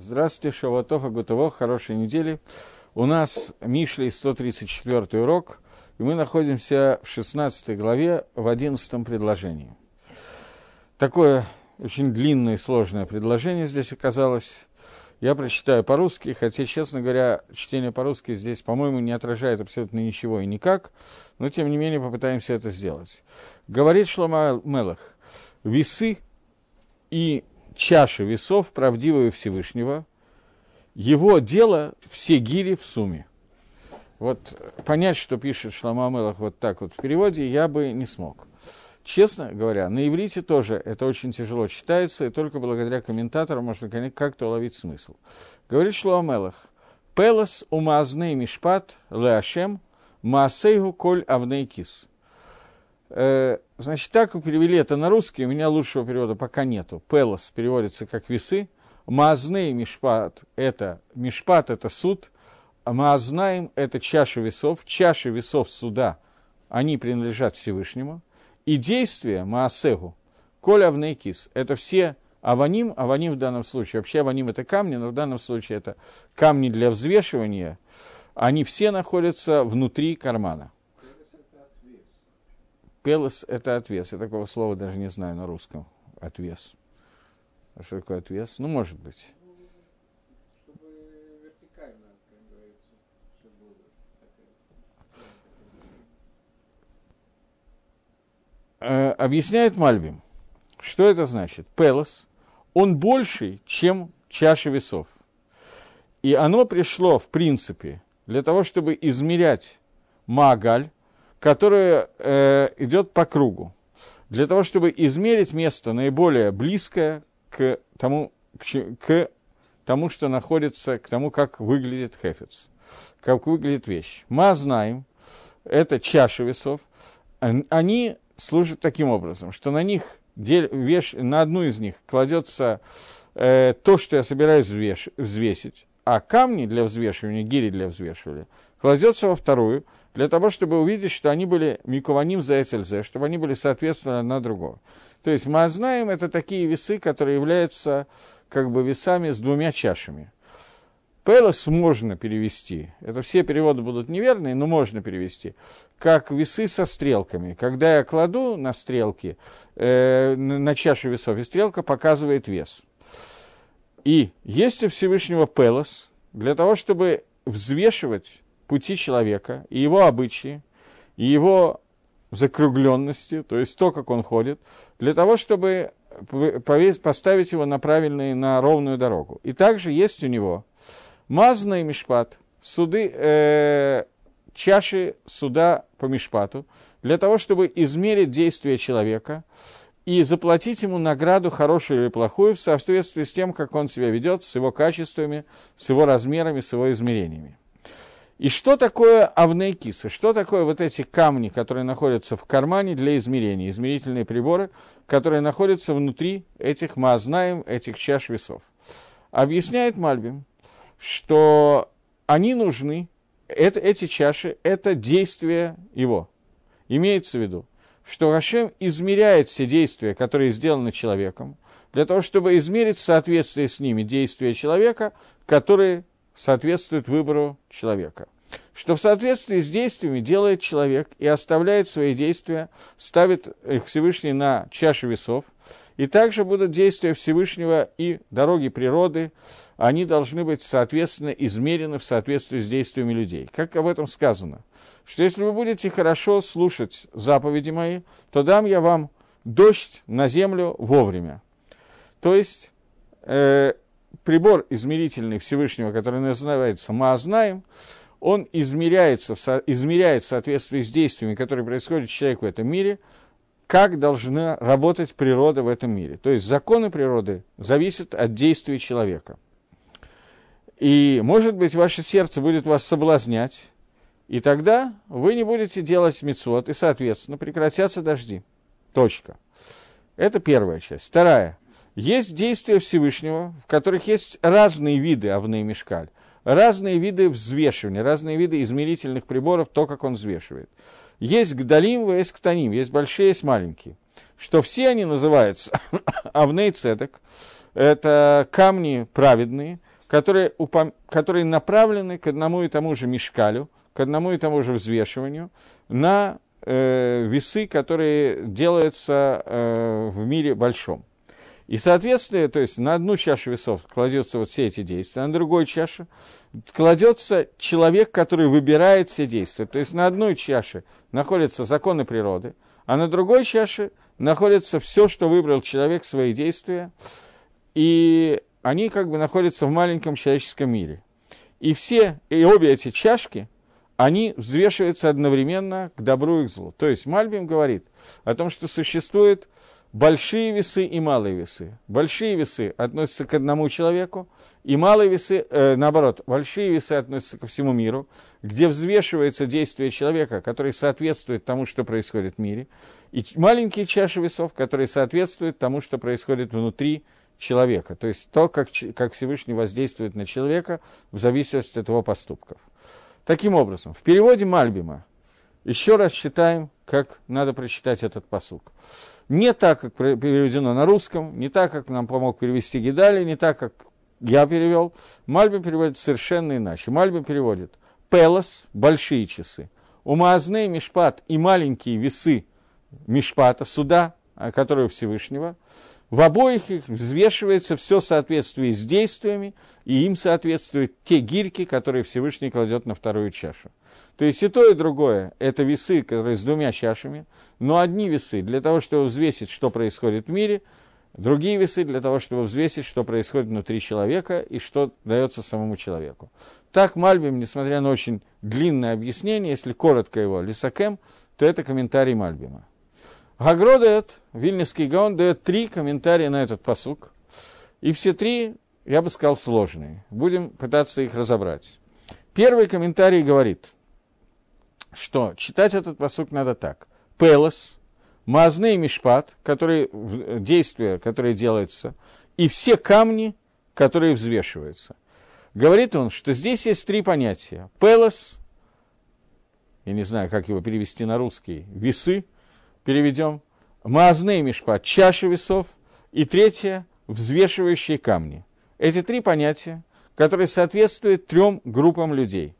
Здравствуйте, Шаватов и Гутово, хорошей недели. У нас Мишли 134 урок, и мы находимся в 16 главе, в 11 предложении. Такое очень длинное и сложное предложение здесь оказалось. Я прочитаю по-русски, хотя, честно говоря, чтение по-русски здесь, по-моему, не отражает абсолютно ничего и никак, но, тем не менее, попытаемся это сделать. Говорит Шлома Мелах, весы и чаши весов правдивого Всевышнего, его дело все гири в сумме. Вот понять, что пишет Шлама Мелах вот так вот в переводе, я бы не смог. Честно говоря, на иврите тоже это очень тяжело читается, и только благодаря комментаторам можно как-то уловить смысл. Говорит Шлама Мелах, «Пелос умазней мишпат леашем маасейгу коль авнейкис». Э, значит, так вы перевели это на русский, у меня лучшего перевода пока нету. Пелос переводится как весы, Маазны Мишпат – это Мишпат – это суд, а Маазнаем – это чаша весов, чаши весов суда, они принадлежат Всевышнему, и действия Маасегу, Коля Авнейкис – это все Аваним, Аваним в данном случае, вообще Аваним – это камни, но в данном случае это камни для взвешивания, они все находятся внутри кармана. Пелос – это отвес. Я такого слова даже не знаю на русском. Отвес. А что такое отвес? Ну, может быть. Э, объясняет Мальбим, что это значит. Пелос, он больше, чем чаша весов. И оно пришло, в принципе, для того, чтобы измерять магаль, которая э, идет по кругу, для того, чтобы измерить место наиболее близкое к тому, к, к тому, что находится, к тому, как выглядит хефец, как выглядит вещь. Мы знаем, это чаши весов, они служат таким образом, что на них, веш, на одну из них кладется э, то, что я собираюсь взвеш, взвесить, а камни для взвешивания, гири для взвешивания, кладется во вторую, для того, чтобы увидеть, что они были микованим за Эцельзе, чтобы они были соответственно одна другого. То есть мы знаем, это такие весы, которые являются как бы весами с двумя чашами. Пелос можно перевести, это все переводы будут неверные, но можно перевести, как весы со стрелками. Когда я кладу на стрелки, э, на чашу весов, и стрелка показывает вес. И есть у Всевышнего Пелос для того, чтобы взвешивать пути человека и его обычаи, и его закругленности, то есть то, как он ходит, для того, чтобы поставить его на правильную, на ровную дорогу. И также есть у него мазный мишпат, суды, э, чаши суда по мишпату, для того, чтобы измерить действия человека и заплатить ему награду, хорошую или плохую, в соответствии с тем, как он себя ведет, с его качествами, с его размерами, с его измерениями. И что такое авнейкисы? Что такое вот эти камни, которые находятся в кармане для измерения, измерительные приборы, которые находятся внутри этих, мы знаем, этих чаш весов? Объясняет Мальбим, что они нужны, это, эти чаши, это действие его. Имеется в виду, что Рашем измеряет все действия, которые сделаны человеком, для того, чтобы измерить соответствие с ними действия человека, которые соответствует выбору человека. Что в соответствии с действиями делает человек и оставляет свои действия, ставит их Всевышний на чашу весов. И также будут действия Всевышнего и дороги природы, они должны быть, соответственно, измерены в соответствии с действиями людей. Как об этом сказано? Что если вы будете хорошо слушать заповеди мои, то дам я вам дождь на землю вовремя. То есть, э, прибор измерительный Всевышнего, который называется Маазнаем, он измеряется, измеряет в соответствии с действиями, которые происходят с человеком в этом мире, как должна работать природа в этом мире. То есть законы природы зависят от действий человека. И, может быть, ваше сердце будет вас соблазнять, и тогда вы не будете делать мецвод, и, соответственно, прекратятся дожди. Точка. Это первая часть. Вторая. Есть действия Всевышнего, в которых есть разные виды авны мешкаль, разные виды взвешивания, разные виды измерительных приборов, то, как он взвешивает. Есть гдалим, есть ктаним, есть большие, есть маленькие. Что все они называются авней цедек, это камни праведные, которые, упом... которые направлены к одному и тому же мешкалю, к одному и тому же взвешиванию на э, весы, которые делаются э, в мире большом. И, соответственно, то есть на одну чашу весов кладется вот все эти действия, на другой чашу кладется человек, который выбирает все действия. То есть на одной чаше находятся законы природы, а на другой чаше находится все, что выбрал человек, свои действия, и они как бы находятся в маленьком человеческом мире. И все, и обе эти чашки, они взвешиваются одновременно к добру и к злу. То есть Мальбим говорит о том, что существует большие весы и малые весы. Большие весы относятся к одному человеку, и малые весы, э, наоборот, большие весы относятся ко всему миру, где взвешивается действие человека, который соответствует тому, что происходит в мире, и маленькие чаши весов, которые соответствуют тому, что происходит внутри человека, то есть то, как, как Всевышний воздействует на человека в зависимости от его поступков. Таким образом, в переводе Мальбима еще раз читаем, как надо прочитать этот посук. Не так, как переведено на русском, не так, как нам помог перевести Гидали, не так, как я перевел. Мальбим переводит совершенно иначе. Мальбим переводит «пелос» – большие часы, «умаазны» – мишпат и маленькие весы мишпата, суда, а, которые Всевышнего – в обоих их взвешивается все соответствие с действиями, и им соответствуют те гирьки, которые Всевышний кладет на вторую чашу. То есть и то, и другое – это весы, которые с двумя чашами, но одни весы для того, чтобы взвесить, что происходит в мире, другие весы для того, чтобы взвесить, что происходит внутри человека и что дается самому человеку. Так Мальбим, несмотря на очень длинное объяснение, если коротко его лисакем, то это комментарий Мальбима. Гагро дает, Вильнюсский Гаон дает три комментария на этот посук. И все три, я бы сказал, сложные. Будем пытаться их разобрать. Первый комментарий говорит, что читать этот посук надо так. Пелос, мазны и мишпат, которые, действия, которые делаются, и все камни, которые взвешиваются. Говорит он, что здесь есть три понятия. Пелос, я не знаю, как его перевести на русский, весы – переведем, маазны мишпат, чаша весов, и третье, взвешивающие камни. Эти три понятия, которые соответствуют трем группам людей.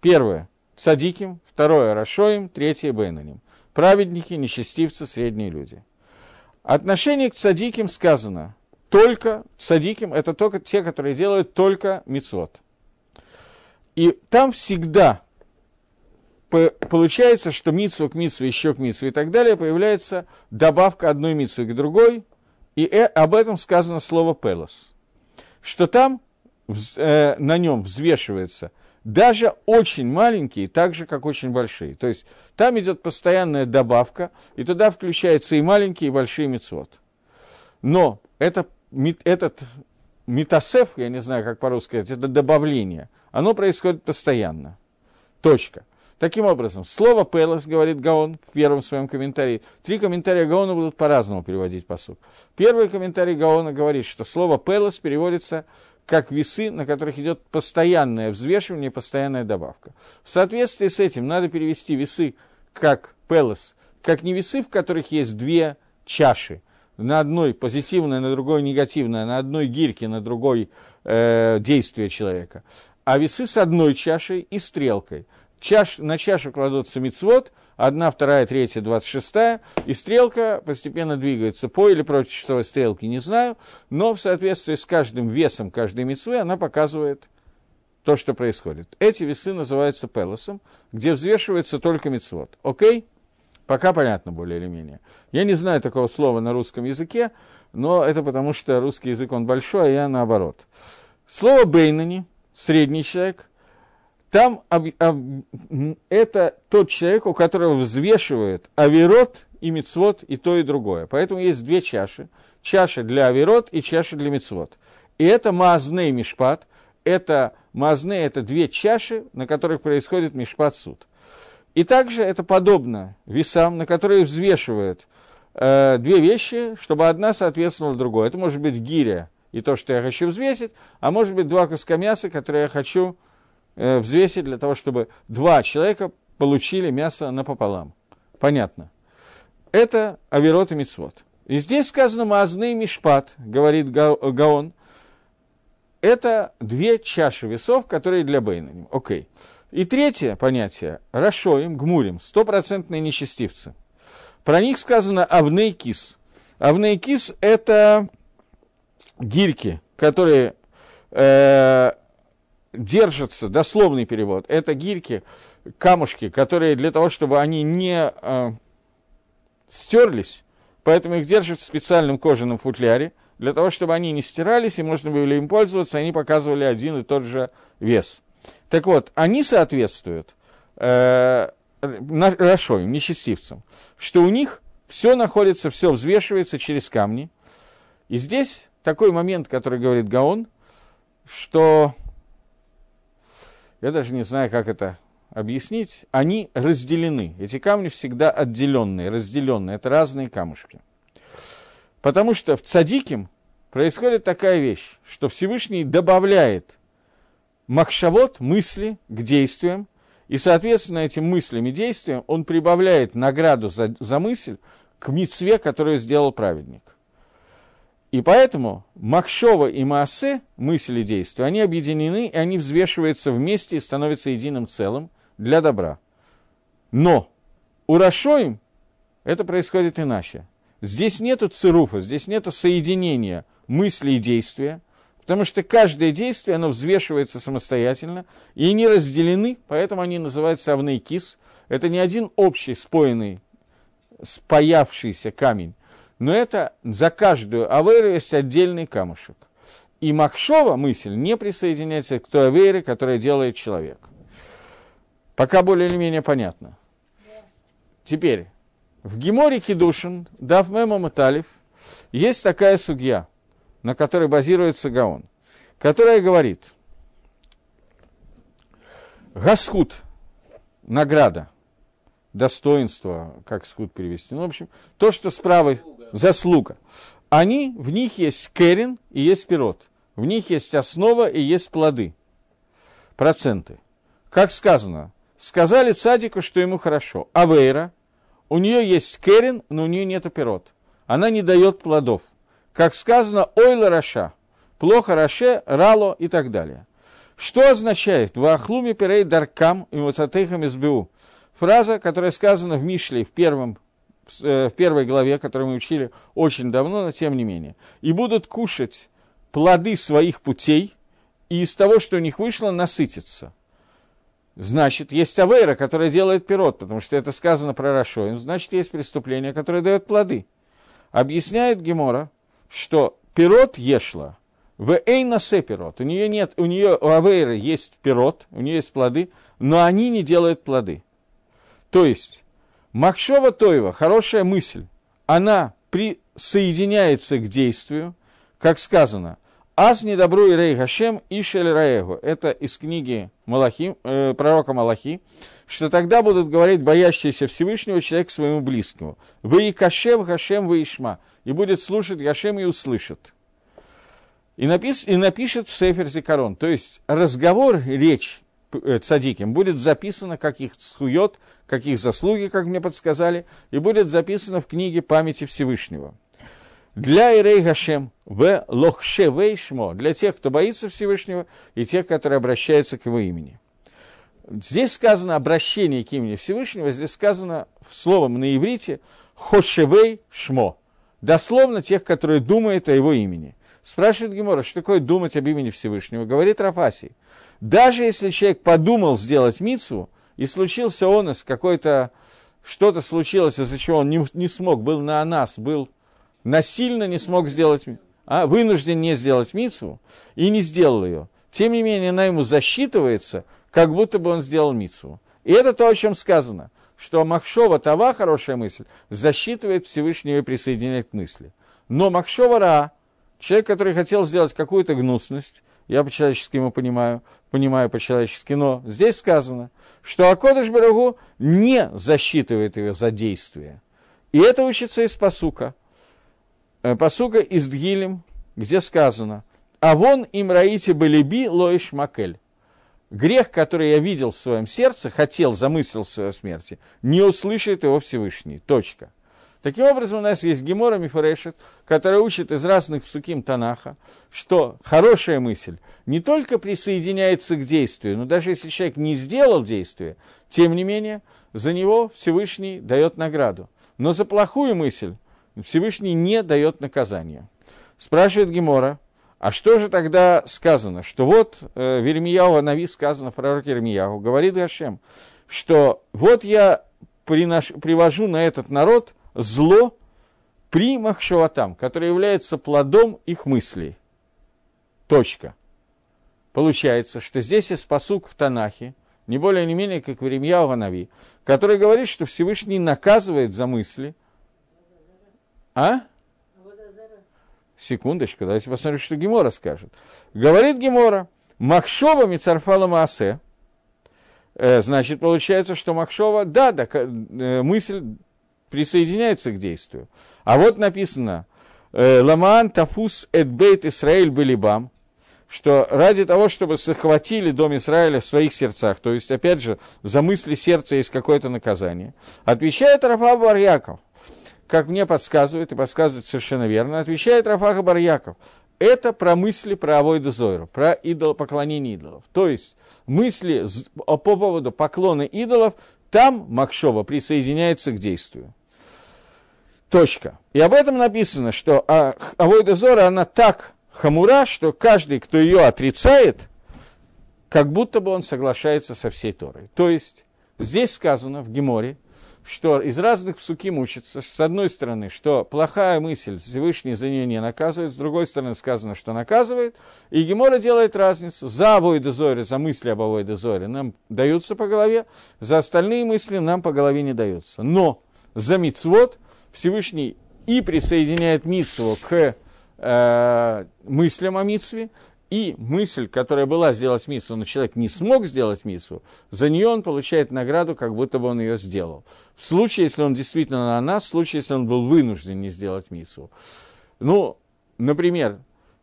Первое – садиким, второе – рашоим, третье – бейнаним. Праведники, нечестивцы, средние люди. Отношение к садиким сказано только, садиким – это только те, которые делают только мицвод. И там всегда получается, что митсва к митсве, еще к митсве и так далее, появляется добавка одной митсвы к другой, и э, об этом сказано слово «пелос», что там э, на нем взвешивается даже очень маленькие, так же, как очень большие. То есть там идет постоянная добавка, и туда включаются и маленькие, и большие мицвод. Но это, этот метасеф, я не знаю, как по-русски сказать, это добавление, оно происходит постоянно. Точка. Таким образом, слово «пелос», говорит Гаон в первом своем комментарии. Три комментария Гаона будут по-разному переводить посуд. Первый комментарий Гаона говорит, что слово «пелос» переводится как весы, на которых идет постоянное взвешивание, постоянная добавка. В соответствии с этим надо перевести весы как «пелос», как не весы, в которых есть две чаши, на одной позитивное, на другой негативное, на одной гирьке, на другой э, действие человека, а весы с одной чашей и стрелкой – чаш, на чашу кладутся мицвод, одна, вторая, третья, двадцать шестая, и стрелка постепенно двигается по или против часовой стрелки, не знаю, но в соответствии с каждым весом каждой мицвы она показывает то, что происходит. Эти весы называются пелосом, где взвешивается только мицвод. Окей? Пока понятно более или менее. Я не знаю такого слова на русском языке, но это потому, что русский язык, он большой, а я наоборот. Слово «бейнани», средний человек, там об, об, это тот человек, у которого взвешивают авирот и мицвод, и то, и другое. Поэтому есть две чаши. Чаша для авирот и чаша для мицвод. И это маазны мишпат. Это маазны – это две чаши, на которых происходит мишпат суд. И также это подобно весам, на которые взвешивают э, две вещи, чтобы одна соответствовала другой. Это может быть гиря и то, что я хочу взвесить, а может быть два куска мяса, которые я хочу э, взвесить для того, чтобы два человека получили мясо напополам. Понятно. Это Аверот и Мицвод. И здесь сказано «Маазны Мишпат», говорит Гаон, это две чаши весов, которые для Бейнаним. Окей. И третье понятие – Рашоим, Гмурим, стопроцентные нечестивцы. Про них сказано Авнейкис. Авнейкис – это гирьки, которые э, держатся, дословный перевод, это гирьки, камушки, которые для того, чтобы они не э, стерлись, поэтому их держат в специальном кожаном футляре, для того, чтобы они не стирались и можно было им пользоваться, они показывали один и тот же вес. Так вот, они соответствуют э, Рашоим, нечестивцам, что у них все находится, все взвешивается через камни. И здесь такой момент, который говорит Гаон, что я даже не знаю, как это объяснить, они разделены. Эти камни всегда отделенные, разделенные. Это разные камушки. Потому что в цадиким происходит такая вещь, что Всевышний добавляет махшавод, мысли к действиям, и, соответственно, этим мыслям и действиям он прибавляет награду за, за мысль к мицве, которую сделал праведник. И поэтому Махшова и Маасе, мысли и действия, они объединены, и они взвешиваются вместе и становятся единым целым для добра. Но у Рашоим это происходит иначе. Здесь нету цируфа, здесь нету соединения мысли и действия, потому что каждое действие, оно взвешивается самостоятельно, и не разделены, поэтому они называются авнейкис. Это не один общий споенный, спаявшийся камень, но это за каждую авейру есть отдельный камушек. И Махшова мысль не присоединяется к той авейре, которая делает человек. Пока более или менее понятно. Теперь, в Геморе Кедушин, Дав Мема Маталев, есть такая судья, на которой базируется Гаон, которая говорит, Гаскут, награда, достоинство, как скут перевести, ну, в общем, то, что справа, заслуга. Они, в них есть керен и есть пирот. В них есть основа и есть плоды, проценты. Как сказано, сказали цадику, что ему хорошо. Авейра, у нее есть керен, но у нее нет пирот. Она не дает плодов. Как сказано, ойла раша, плохо раше, рало и так далее. Что означает «Вахлуми перей даркам и вацатейхам избиу»? Фраза, которая сказана в Мишле в, первом, в первой главе, которую мы учили очень давно, но тем не менее. «И будут кушать плоды своих путей, и из того, что у них вышло, насытиться». Значит, есть авейра, которая делает пирот, потому что это сказано про Рашоин. Значит, есть преступление, которое дает плоды. Объясняет Гемора, что пирот ешла, в эйнасе пирот. У нее нет, у нее у авейры есть пирот, у нее есть плоды, но они не делают плоды. То есть, Махшова Тоева, хорошая мысль, она присоединяется к действию, как сказано, Аз не и рей Гашем и Раегу. Это из книги Малахи, э, пророка Малахи, что тогда будут говорить боящиеся Всевышнего человек своему близкому. Вы и Кашев Гашем вы Ишма. И будет слушать Гашем и услышит. И, напис, и напишет в Сефер Зикарон. То есть разговор, речь цадиким будет записано, как их схует, как их заслуги, как мне подсказали, и будет записано в книге памяти Всевышнего для Ирей Гашем, в Лохше Вейшмо, для тех, кто боится Всевышнего, и тех, которые обращаются к его имени. Здесь сказано обращение к имени Всевышнего, здесь сказано словом на иврите Хошевей Шмо. Дословно тех, которые думают о его имени. Спрашивает Гемора, что такое думать об имени Всевышнего? Говорит Рафасий. Даже если человек подумал сделать мицу, и случился он из какой-то, что-то случилось, из-за чего он не, не смог, был на нас, был насильно не смог сделать, а вынужден не сделать мицву и не сделал ее. Тем не менее, она ему засчитывается, как будто бы он сделал мицву. И это то, о чем сказано, что Махшова Тава, хорошая мысль, засчитывает Всевышнего и присоединяет к мысли. Но Махшова Ра, человек, который хотел сделать какую-то гнусность, я по-человечески ему понимаю, понимаю по-человечески, но здесь сказано, что Акодыш Барагу не засчитывает ее за действие. И это учится из посука – Э, посука из Дгилем, где сказано «А вон им раите балиби лоиш макель». Грех, который я видел в своем сердце, хотел, замыслил в своей смерти, не услышит его Всевышний. Точка. Таким образом, у нас есть Гемора Мифарешет, который учит из разных псуким Танаха, что хорошая мысль не только присоединяется к действию, но даже если человек не сделал действие, тем не менее, за него Всевышний дает награду. Но за плохую мысль Всевышний не дает наказания. Спрашивает Гемора, а что же тогда сказано? Что вот э, в Ирмияу Нави сказано, в пророке Ирмияу, говорит Гашем, что вот я принош, привожу на этот народ зло при Махшаватам, которое является плодом их мыслей. Точка. Получается, что здесь есть посук в Танахе, не более не менее, как в Ремьяу Нави, который говорит, что Всевышний наказывает за мысли. А? Секундочку, давайте посмотрим, что Гемора скажет. Говорит Гемора, Махшова Мицарфала Маасе. Э, значит, получается, что Махшова, да, да, э, мысль присоединяется к действию. А вот написано, э, Ламаан Тафус Эдбейт Исраэль Белибам, что ради того, чтобы захватили дом Израиля в своих сердцах, то есть, опять же, за мысли сердца есть какое-то наказание, отвечает Рафа Барьяков, как мне подсказывает, и подсказывает совершенно верно, отвечает Рафаха Барьяков. Это про мысли про Авойду Зойру, про идол, поклонение идолов. То есть мысли по поводу поклона идолов, там Макшова присоединяется к действию. Точка. И об этом написано, что а, Авойда Зора, она так хамура, что каждый, кто ее отрицает, как будто бы он соглашается со всей Торой. То есть здесь сказано в Геморе, что из разных псуким учится, с одной стороны, что плохая мысль Всевышний за нее не наказывает, с другой стороны сказано, что наказывает, и Гемора делает разницу. За Авойда Зоре, за мысли об Авойда Зоре нам даются по голове, за остальные мысли нам по голове не даются. Но за Мицвод Всевышний и присоединяет Мицву к э, мыслям о Мицве, и мысль, которая была сделать миссу, но человек не смог сделать миссу, за нее он получает награду, как будто бы он ее сделал. В случае, если он действительно на нас, в случае, если он был вынужден не сделать миссу. Ну, например,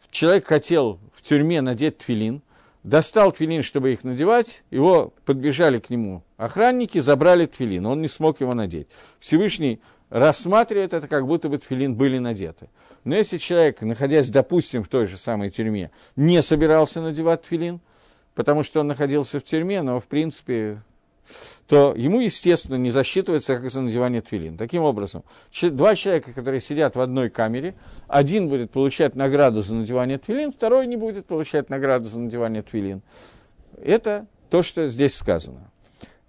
человек хотел в тюрьме надеть тфилин, достал тфилин, чтобы их надевать, его подбежали к нему охранники, забрали тфилин, он не смог его надеть. Всевышний рассматривает это, как будто бы тфилин были надеты. Но если человек, находясь, допустим, в той же самой тюрьме, не собирался надевать тфилин, потому что он находился в тюрьме, но, в принципе, то ему, естественно, не засчитывается как за надевание тфилин. Таким образом, два человека, которые сидят в одной камере, один будет получать награду за надевание тфилин, второй не будет получать награду за надевание тфилин. Это то, что здесь сказано.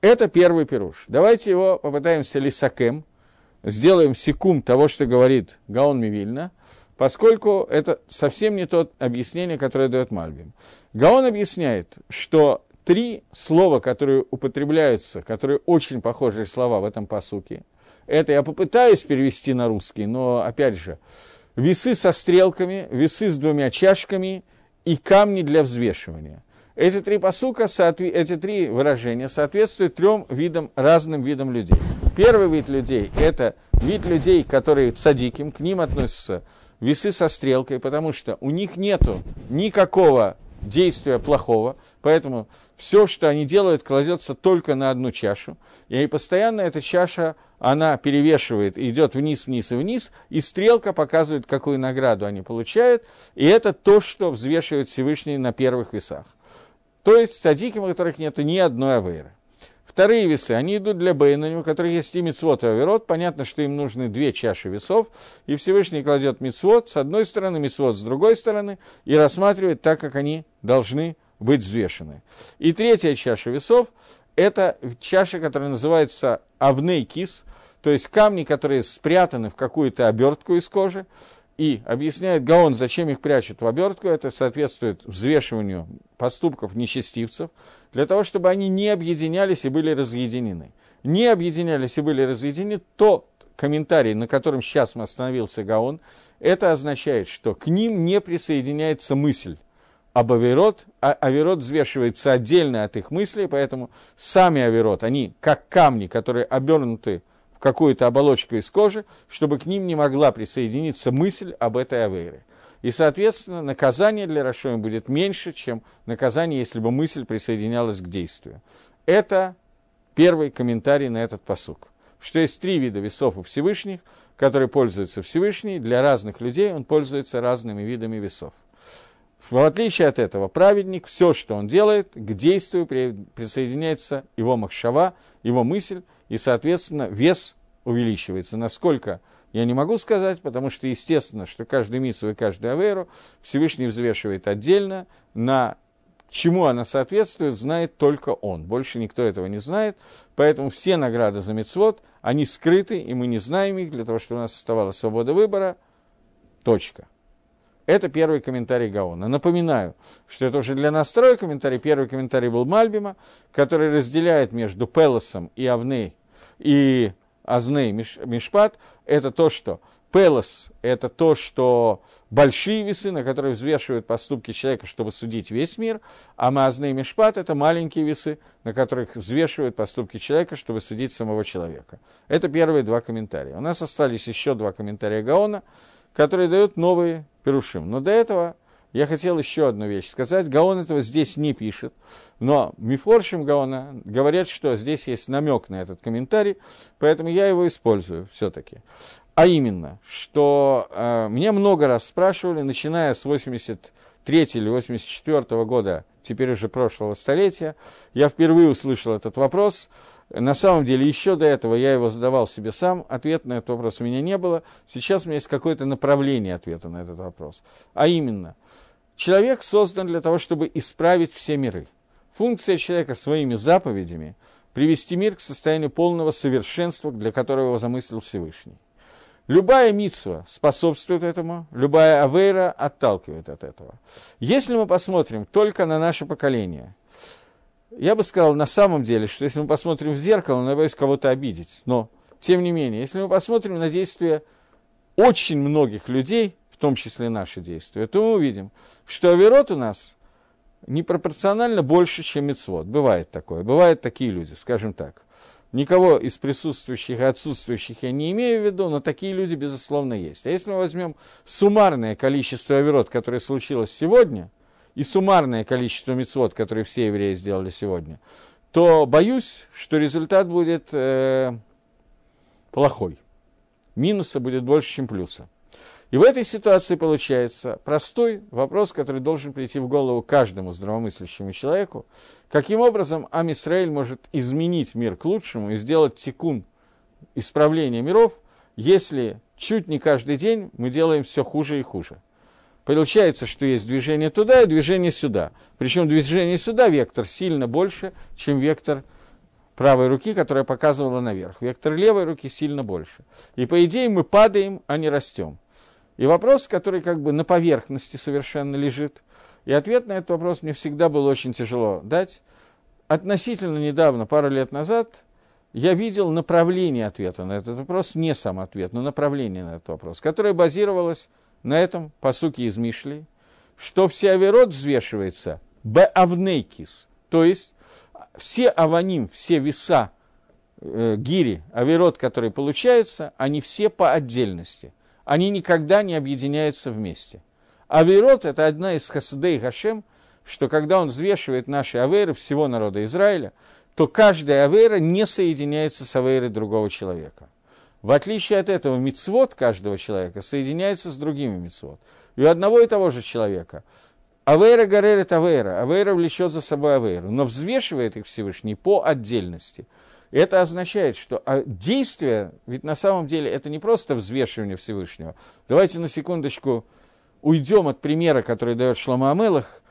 Это первый пируш. Давайте его попытаемся лисакем, сделаем секум того, что говорит Гаон Мивильна, поскольку это совсем не то объяснение, которое дает Мальбим. Гаон объясняет, что три слова, которые употребляются, которые очень похожие слова в этом посуке, это я попытаюсь перевести на русский, но, опять же, весы со стрелками, весы с двумя чашками и камни для взвешивания. Эти три посука, эти три выражения соответствуют трем видам, разным видам людей. Первый вид людей – это вид людей, которые цадиким, к ним относятся весы со стрелкой, потому что у них нет никакого действия плохого, поэтому все, что они делают, кладется только на одну чашу, и постоянно эта чаша, она перевешивает, идет вниз, вниз и вниз, и стрелка показывает, какую награду они получают, и это то, что взвешивает Всевышний на первых весах. То есть садиким, у которых нет ни одной авейры. Вторые весы, они идут для Бейнани, у которых есть и мицвод, и аверот. Понятно, что им нужны две чаши весов, и Всевышний кладет мицвод с одной стороны, мицвод с другой стороны, и рассматривает так, как они должны быть взвешены. И третья чаша весов – это чаша, которая называется авней то есть камни, которые спрятаны в какую-то обертку из кожи, и объясняет Гаон, зачем их прячут в обертку, это соответствует взвешиванию поступков нечестивцев, для того, чтобы они не объединялись и были разъединены. Не объединялись и были разъединены, тот комментарий, на котором сейчас остановился Гаон, это означает, что к ним не присоединяется мысль об Аверот, а Аверот взвешивается отдельно от их мыслей, поэтому сами Аверот, они как камни, которые обернуты какую-то оболочку из кожи, чтобы к ним не могла присоединиться мысль об этой авейре. И, соответственно, наказание для Рашоим будет меньше, чем наказание, если бы мысль присоединялась к действию. Это первый комментарий на этот посук. Что есть три вида весов у Всевышних, которой пользуется Всевышний, для разных людей он пользуется разными видами весов. В отличие от этого, праведник, все, что он делает, к действию присоединяется его махшава, его мысль, и, соответственно, вес увеличивается. Насколько, я не могу сказать, потому что, естественно, что каждый мису и каждую аверу Всевышний взвешивает отдельно, на чему она соответствует, знает только он. Больше никто этого не знает. Поэтому все награды за мецвод, они скрыты, и мы не знаем их, для того, чтобы у нас оставалась свобода выбора. Точка. Это первый комментарий Гаона. Напоминаю, что это уже для нас второй комментарий. Первый комментарий был Мальбима, который разделяет между Пелосом и Авней, и Азней Мишпат. Это то, что Пелос – это то, что большие весы, на которые взвешивают поступки человека, чтобы судить весь мир, а Маазны Мишпат – это маленькие весы, на которых взвешивают поступки человека, чтобы судить самого человека. Это первые два комментария. У нас остались еще два комментария Гаона, которые дают новые Перушим. Но до этого я хотел еще одну вещь сказать. Гаон этого здесь не пишет, но Мифоршим Гаона говорят, что здесь есть намек на этот комментарий, поэтому я его использую все-таки. А именно, что э, меня много раз спрашивали, начиная с 83 или 84 года, теперь уже прошлого столетия, я впервые услышал этот вопрос – на самом деле, еще до этого я его задавал себе сам, ответа на этот вопрос у меня не было. Сейчас у меня есть какое-то направление ответа на этот вопрос. А именно, человек создан для того, чтобы исправить все миры. Функция человека своими заповедями – привести мир к состоянию полного совершенства, для которого его замыслил Всевышний. Любая митсва способствует этому, любая авейра отталкивает от этого. Если мы посмотрим только на наше поколение – я бы сказал на самом деле, что если мы посмотрим в зеркало, я боюсь кого-то обидеть. Но, тем не менее, если мы посмотрим на действия очень многих людей, в том числе наши действия, то мы увидим, что Аверот у нас непропорционально больше, чем Мецвод. Бывает такое. Бывают такие люди, скажем так. Никого из присутствующих и отсутствующих я не имею в виду, но такие люди, безусловно, есть. А если мы возьмем суммарное количество оверот, которое случилось сегодня – и суммарное количество мецвод, которые все евреи сделали сегодня, то боюсь, что результат будет э, плохой. Минуса будет больше, чем плюса. И в этой ситуации получается простой вопрос, который должен прийти в голову каждому здравомыслящему человеку. Каким образом Амисраэль может изменить мир к лучшему и сделать тикун, исправление миров, если чуть не каждый день мы делаем все хуже и хуже. Получается, что есть движение туда и движение сюда. Причем движение сюда вектор сильно больше, чем вектор правой руки, которая показывала наверх. Вектор левой руки сильно больше. И по идее мы падаем, а не растем. И вопрос, который как бы на поверхности совершенно лежит, и ответ на этот вопрос мне всегда было очень тяжело дать. Относительно недавно, пару лет назад, я видел направление ответа на этот вопрос, не сам ответ, но направление на этот вопрос, которое базировалось на этом посуке из Мишли, что все аверот взвешивается беавнейкис, то есть все аваним, все веса э, гири, аверот, которые получаются, они все по отдельности. Они никогда не объединяются вместе. Аверот – это одна из хасадей Гашем, что когда он взвешивает наши аверы всего народа Израиля, то каждая авера не соединяется с аверой другого человека – в отличие от этого, мицвод каждого человека соединяется с другими мицвод. И у одного и того же человека. Авейра горерит авейра, авейра влечет за собой авейру, но взвешивает их Всевышний по отдельности. Это означает, что а, действие, ведь на самом деле это не просто взвешивание Всевышнего. Давайте на секундочку уйдем от примера, который дает Шлома Амелах,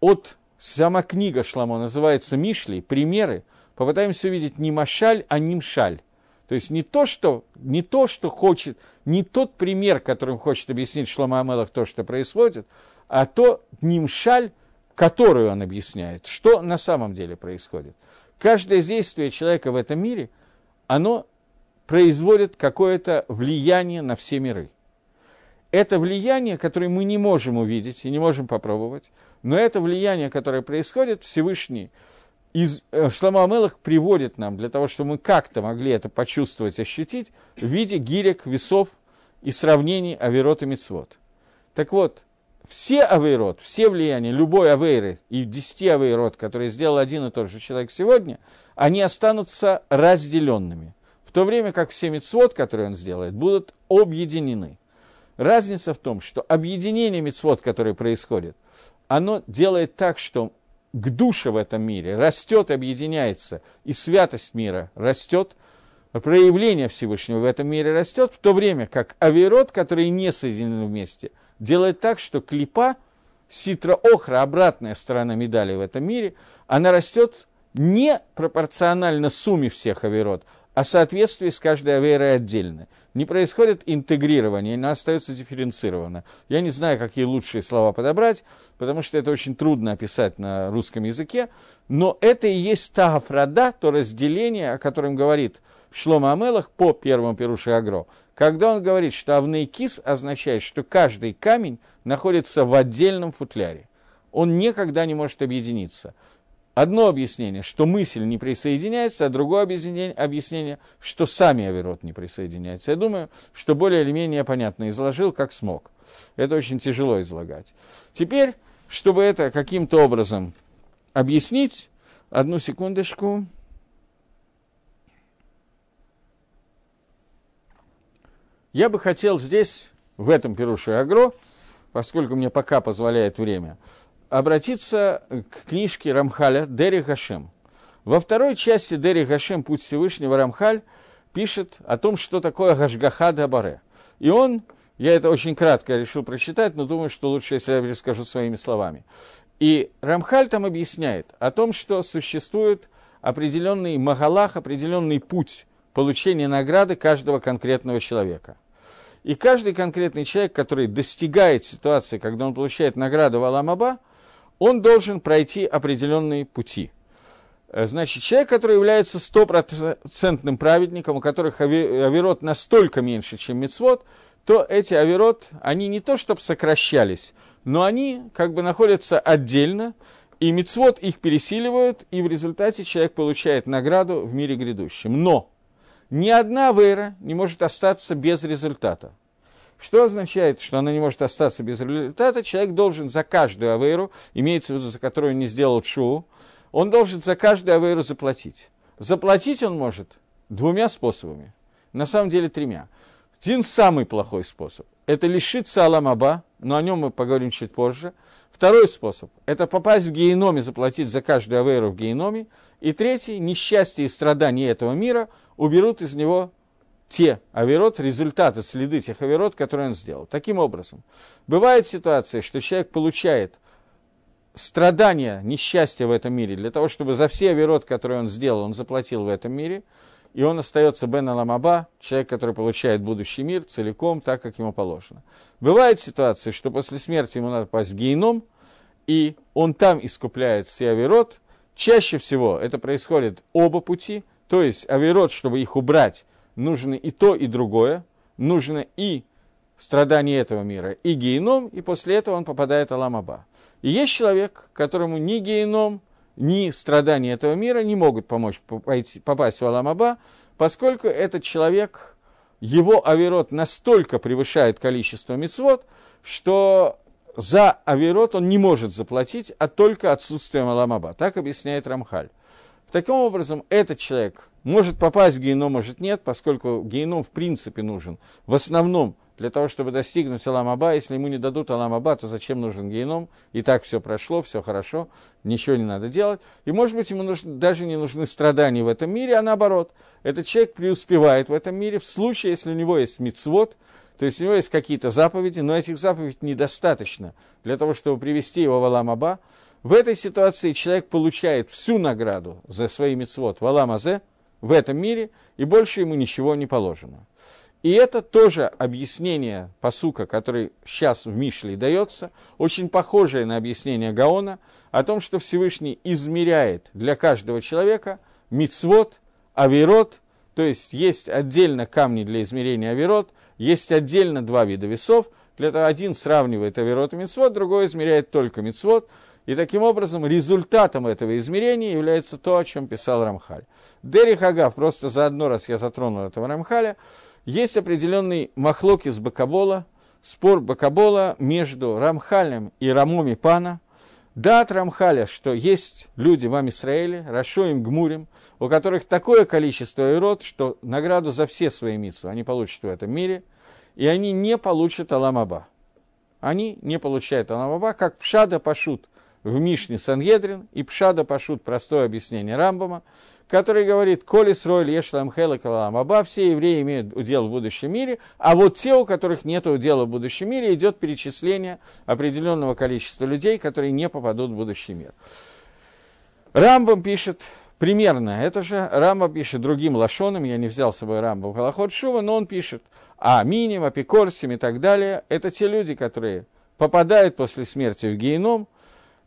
от сама книга Шламо называется Мишли, примеры, попытаемся увидеть не Машаль, а Нимшаль. То есть не то, что, не то, что хочет, не тот пример, которым хочет объяснить Шлома Амелах то, что происходит, а то нимшаль, которую он объясняет, что на самом деле происходит. Каждое действие человека в этом мире, оно производит какое-то влияние на все миры. Это влияние, которое мы не можем увидеть и не можем попробовать, но это влияние, которое происходит, Всевышний – из э, Шлома Амелах приводит нам для того, чтобы мы как-то могли это почувствовать, ощутить, в виде гирек, весов и сравнений Аверот и Мицвод. Так вот, все Авейрот, все влияния любой Авейры и десяти Авейрот, которые сделал один и тот же человек сегодня, они останутся разделенными. В то время как все мецвод, которые он сделает, будут объединены. Разница в том, что объединение мецвод, которое происходит, оно делает так, что к душе в этом мире растет, объединяется, и святость мира растет, проявление Всевышнего в этом мире растет, в то время как авирот, которые не соединены вместе, делает так, что клипа, ситра-охра, обратная сторона медали в этом мире, она растет не пропорционально сумме всех авирот, а соответствии с каждой аверой отдельно. Не происходит интегрирование, она остается дифференцирована. Я не знаю, какие лучшие слова подобрать, потому что это очень трудно описать на русском языке, но это и есть та афрада, то разделение, о котором говорит Шлома Амелах по первому Перуши Агро, когда он говорит, что авнейкис означает, что каждый камень находится в отдельном футляре. Он никогда не может объединиться. Одно объяснение, что мысль не присоединяется, а другое объяснение, объяснение что сами Аверот не присоединяются. Я думаю, что более или менее понятно изложил, как смог. Это очень тяжело излагать. Теперь, чтобы это каким-то образом объяснить, одну секундочку. Я бы хотел здесь, в этом Перуше Агро, поскольку мне пока позволяет время, обратиться к книжке Рамхаля «Дери Хашем». Во второй части «Дери Хашем. Путь Всевышнего» Рамхаль пишет о том, что такое Гашгаха Дабаре. И он, я это очень кратко решил прочитать, но думаю, что лучше, если я перескажу своими словами. И Рамхаль там объясняет о том, что существует определенный магалах, определенный путь получения награды каждого конкретного человека. И каждый конкретный человек, который достигает ситуации, когда он получает награду в Аламаба, он должен пройти определенные пути. Э, значит, человек, который является стопроцентным праведником, у которых авирот настолько меньше, чем мецвод, то эти авирот, они не то чтобы сокращались, но они как бы находятся отдельно, и мецвод их пересиливают, и в результате человек получает награду в мире грядущем. Но ни одна вера не может остаться без результата. Что означает, что она не может остаться без результата? Человек должен за каждую авейру, имеется в виду, за которую он не сделал шу, он должен за каждую авейру заплатить. Заплатить он может двумя способами, на самом деле тремя. Один самый плохой способ – это лишиться Аламаба, но о нем мы поговорим чуть позже. Второй способ – это попасть в геноме, заплатить за каждую авейру в геноме. И третий – несчастье и страдания этого мира уберут из него те авирот, результаты, следы тех авирот, которые он сделал. Таким образом, бывает ситуация, что человек получает страдания, несчастье в этом мире, для того, чтобы за все авирот, которые он сделал, он заплатил в этом мире, и он остается Бен Аламаба, человек, который получает будущий мир целиком, так, как ему положено. Бывает ситуация, что после смерти ему надо попасть в гейном, и он там искупляет все авирот. Чаще всего это происходит оба пути, то есть авирот, чтобы их убрать, нужно и то, и другое. Нужно и страдание этого мира, и геном, и после этого он попадает Аламаба. И есть человек, которому ни геном, ни страдания этого мира не могут помочь попасть в Аламаба, поскольку этот человек, его авирот настолько превышает количество мецвод, что за авирот он не может заплатить, а только отсутствием Аламаба. Так объясняет Рамхаль. Таким образом, этот человек может попасть в геном, может нет, поскольку геном в принципе нужен в основном для того, чтобы достигнуть Аламаба. Если ему не дадут Аламаба, то зачем нужен геном? И так все прошло, все хорошо, ничего не надо делать. И, может быть, ему нужно, даже не нужны страдания в этом мире, а наоборот, этот человек преуспевает в этом мире в случае, если у него есть мицвод, то есть у него есть какие-то заповеди, но этих заповедей недостаточно для того, чтобы привести его в Аламаба. В этой ситуации человек получает всю награду за свои мецвод в Аламазе, в этом мире, и больше ему ничего не положено. И это тоже объяснение посука, который сейчас в Мишле дается, очень похожее на объяснение Гаона, о том, что Всевышний измеряет для каждого человека мицвод, авирот, то есть есть отдельно камни для измерения авирот, есть отдельно два вида весов, для этого один сравнивает авирот и мицвод, другой измеряет только мицвод, и таким образом результатом этого измерения является то, о чем писал Рамхаль. Дери Хагав, просто за одно раз я затронул этого Рамхаля, есть определенный махлок из Бакабола, спор Бакабола между Рамхалем и Рамоми Пана. Да, от Рамхаля, что есть люди в Амисраэле, Рашоим, Гмурим, у которых такое количество ирод, что награду за все свои митсу они получат в этом мире, и они не получат Аламаба. Они не получают Аламаба, как Пшада Пашут в Мишне Сангедрин и Пшада Пашут, простое объяснение Рамбама, который говорит, «Колес роль ешлам хела аба», все евреи имеют удел в будущем мире, а вот те, у которых нет удела в будущем мире, идет перечисление определенного количества людей, которые не попадут в будущий мир. Рамбам пишет примерно это же, Рамбам пишет другим лошоном, я не взял с собой Рамбам Халахот Шува, но он пишет, а Миним, Апикорсим и так далее, это те люди, которые попадают после смерти в геном,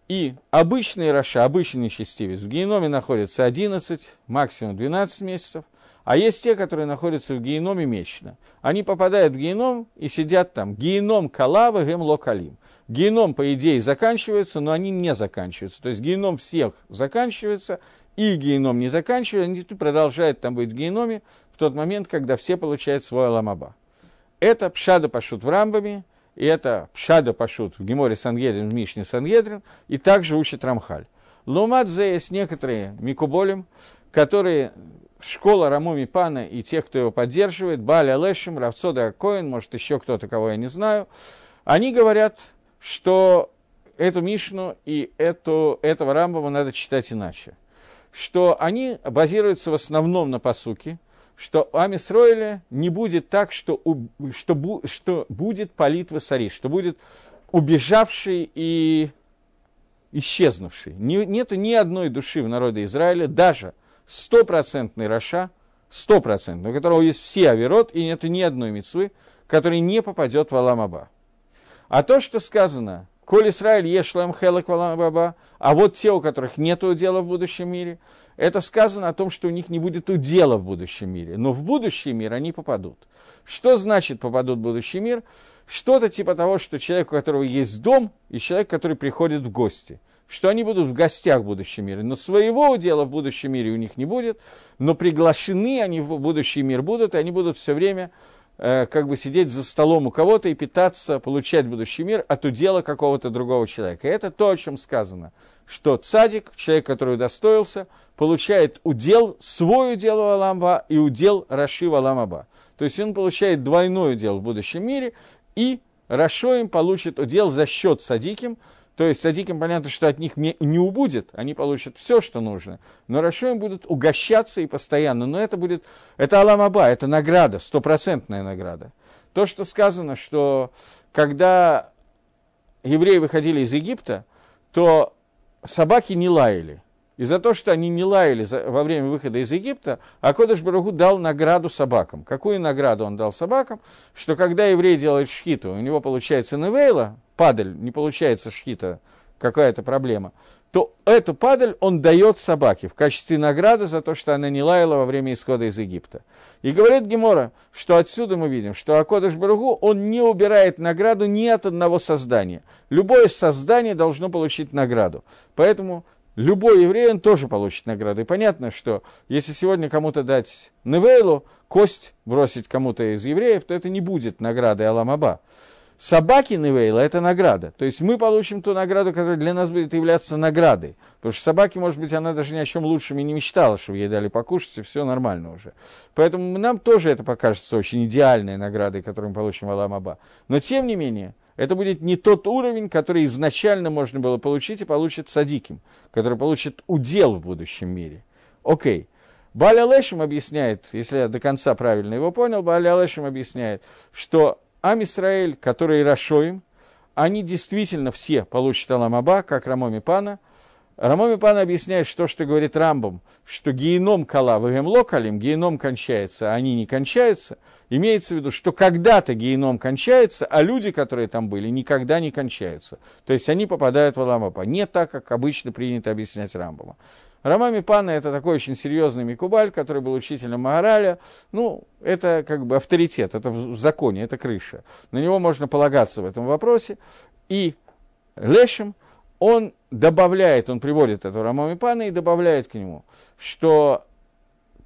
и обычный Раша, обычный нечестивец, в геноме находится 11, максимум 12 месяцев, а есть те, которые находятся в геноме мечно. Они попадают в геном и сидят там. Геном калава гем локалим. Геном, по идее, заканчивается, но они не заканчиваются. То есть геном всех заканчивается, и геном не заканчивается, они продолжают там быть в геноме в тот момент, когда все получают свой аламаба. Это пшада пашут в рамбами – и это Пшада Пашут в Геморе Сангедрин, в Мишне Сангедрин, и также учит Рамхаль. Лумадзе есть некоторые микуболим, которые школа Рамуми Пана и тех, кто его поддерживает, Бали Алешим, Равцода Коин, может, еще кто-то, кого я не знаю, они говорят, что эту Мишну и эту, этого Рамбама надо читать иначе. Что они базируются в основном на посуке, что у Амисроиля не будет так, что, что, что будет палитва сарис, что будет убежавший и исчезнувший. Не, нету ни одной души в народе Израиля, даже стопроцентный Раша, стопроцентный, у которого есть все авирот, и нету ни одной мецвы, который не попадет в Аламаба. А то, что сказано, Коль Израиль ешлам хелак баба, а вот те, у которых нет удела в будущем мире, это сказано о том, что у них не будет удела в будущем мире. Но в будущий мир они попадут. Что значит попадут в будущий мир? Что-то типа того, что человек, у которого есть дом, и человек, который приходит в гости. Что они будут в гостях в будущем мире. Но своего удела в будущем мире у них не будет, но приглашены они в будущий мир будут, и они будут все время как бы сидеть за столом у кого-то и питаться, получать будущий мир от удела какого-то другого человека. И это то, о чем сказано, что цадик, человек, который удостоился, получает удел, свой удел у Аламба и удел Раши в Аламаба. То есть он получает двойной удел в будущем мире, и Рашоим получит удел за счет садиким, то есть садикам понятно, что от них не убудет, они получат все, что нужно. Но Рашоим будут угощаться и постоянно. Но это будет, это Аламаба, это награда, стопроцентная награда. То, что сказано, что когда евреи выходили из Египта, то собаки не лаяли. И за то, что они не лаяли во время выхода из Египта, Акодыш Барагу дал награду собакам. Какую награду он дал собакам? Что когда еврей делает шхиту, у него получается невейла, падаль, не получается шхита, какая-то проблема, то эту падаль он дает собаке в качестве награды за то, что она не лаяла во время исхода из Египта. И говорит Гемора, что отсюда мы видим, что Акодыш Баругу, он не убирает награду ни от одного создания. Любое создание должно получить награду. Поэтому любой еврей, он тоже получит награду. И понятно, что если сегодня кому-то дать Невейлу, кость бросить кому-то из евреев, то это не будет наградой Аламаба. Собаки Невейла – это награда. То есть мы получим ту награду, которая для нас будет являться наградой. Потому что собаки, может быть, она даже ни о чем лучшем и не мечтала, чтобы ей дали покушать, и все нормально уже. Поэтому нам тоже это покажется очень идеальной наградой, которую мы получим в Аламаба. Но, тем не менее, это будет не тот уровень, который изначально можно было получить и получит садиким, который получит удел в будущем мире. Окей. Баля Лешем объясняет, если я до конца правильно его понял, Баля Лешем объясняет, что Ам Исраэль, который Рашоим, они действительно все получат Аламаба, как Рамоми Пана. Рамоми Пана объясняет, что, что говорит Рамбом, что геном кала в локалим, геном кончается, а они не кончаются. Имеется в виду, что когда-то геном кончается, а люди, которые там были, никогда не кончаются. То есть они попадают в Аламаба. Не так, как обычно принято объяснять Рамбома. Рамами Пана это такой очень серьезный Микубаль, который был учителем Магараля. Ну, это как бы авторитет, это в законе, это крыша. На него можно полагаться в этом вопросе. И Лешем, он добавляет, он приводит этого Рамами Пана и добавляет к нему, что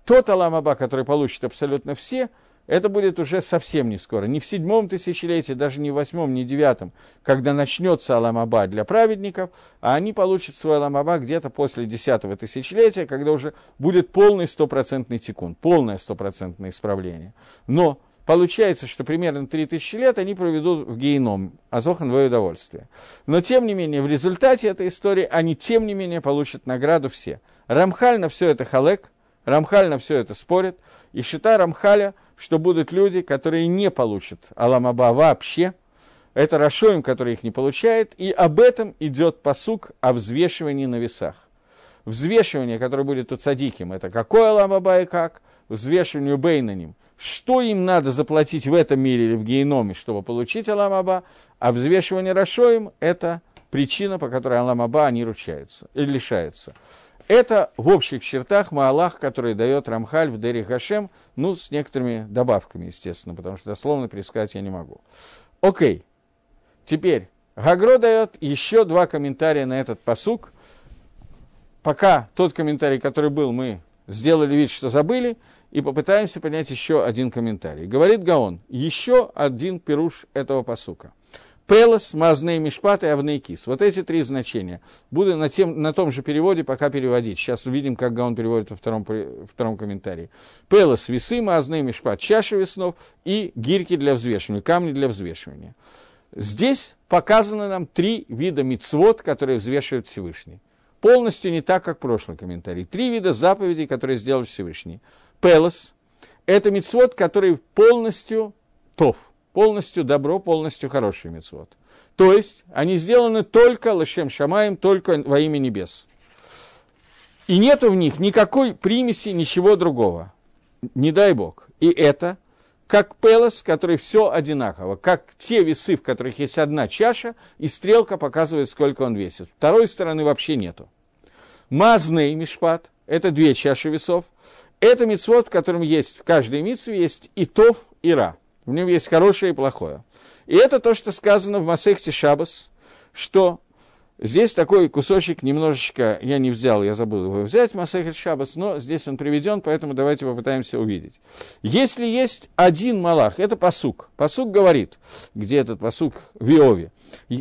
тот Аламаба, который получит абсолютно все, это будет уже совсем не скоро. Не в седьмом тысячелетии, даже не в восьмом, не в девятом, когда начнется Аламаба для праведников, а они получат свой Аламаба где-то после десятого тысячелетия, когда уже будет полный стопроцентный тикун, полное стопроцентное исправление. Но получается, что примерно 3000 лет они проведут в гейном, азохановое удовольствие. Но, тем не менее, в результате этой истории они, тем не менее, получат награду все. Рамхаль на все это халек, Рамхаль на все это спорит, и считая Рамхаля, что будут люди, которые не получат Аламаба вообще, это Рашоим, который их не получает, и об этом идет посук о взвешивании на весах. Взвешивание, которое будет у цадиким, это какой Аламаба и как, взвешиванию Бейнаним, что им надо заплатить в этом мире или в геноме, чтобы получить Аламаба, а взвешивание Рашоим – это причина, по которой Аламаба они ручаются, лишаются. Это в общих чертах Маалах, который дает Рамхаль в Дери Хашем, ну, с некоторыми добавками, естественно, потому что дословно пересказать я не могу. Окей. Теперь, Гагро дает еще два комментария на этот посук. Пока тот комментарий, который был, мы сделали вид, что забыли, и попытаемся понять еще один комментарий. Говорит Гаон, еще один пируш этого посука – Пелос, Мазный Мишпат и Авнейкис. Вот эти три значения. Буду на, тем, на том же переводе пока переводить. Сейчас увидим, как он переводит во втором, втором комментарии. Пелос – весы, Мазный Мишпат – чаша веснов и гирьки для взвешивания, камни для взвешивания. Здесь показаны нам три вида мицвод, которые взвешивает Всевышний. Полностью не так, как в прошлом комментарии. Три вида заповедей, которые сделал Всевышний. Пелос – это мицвод, который полностью тов – полностью добро, полностью хороший мецвод. То есть они сделаны только лошем шамаем, только во имя небес. И нету в них никакой примеси, ничего другого. Не дай Бог. И это как пелос, который все одинаково, как те весы, в которых есть одна чаша, и стрелка показывает, сколько он весит. Второй стороны вообще нету. Мазный мишпат – это две чаши весов. Это мицвод, в котором есть, в каждой митсве есть и тов, и ра. В нем есть хорошее и плохое. И это то, что сказано в Масехте Шабас, что здесь такой кусочек немножечко я не взял, я забыл его взять, Масехет Шабас, но здесь он приведен, поэтому давайте попытаемся увидеть. Если есть один Малах, это посук. Посук говорит, где этот посук в Иове.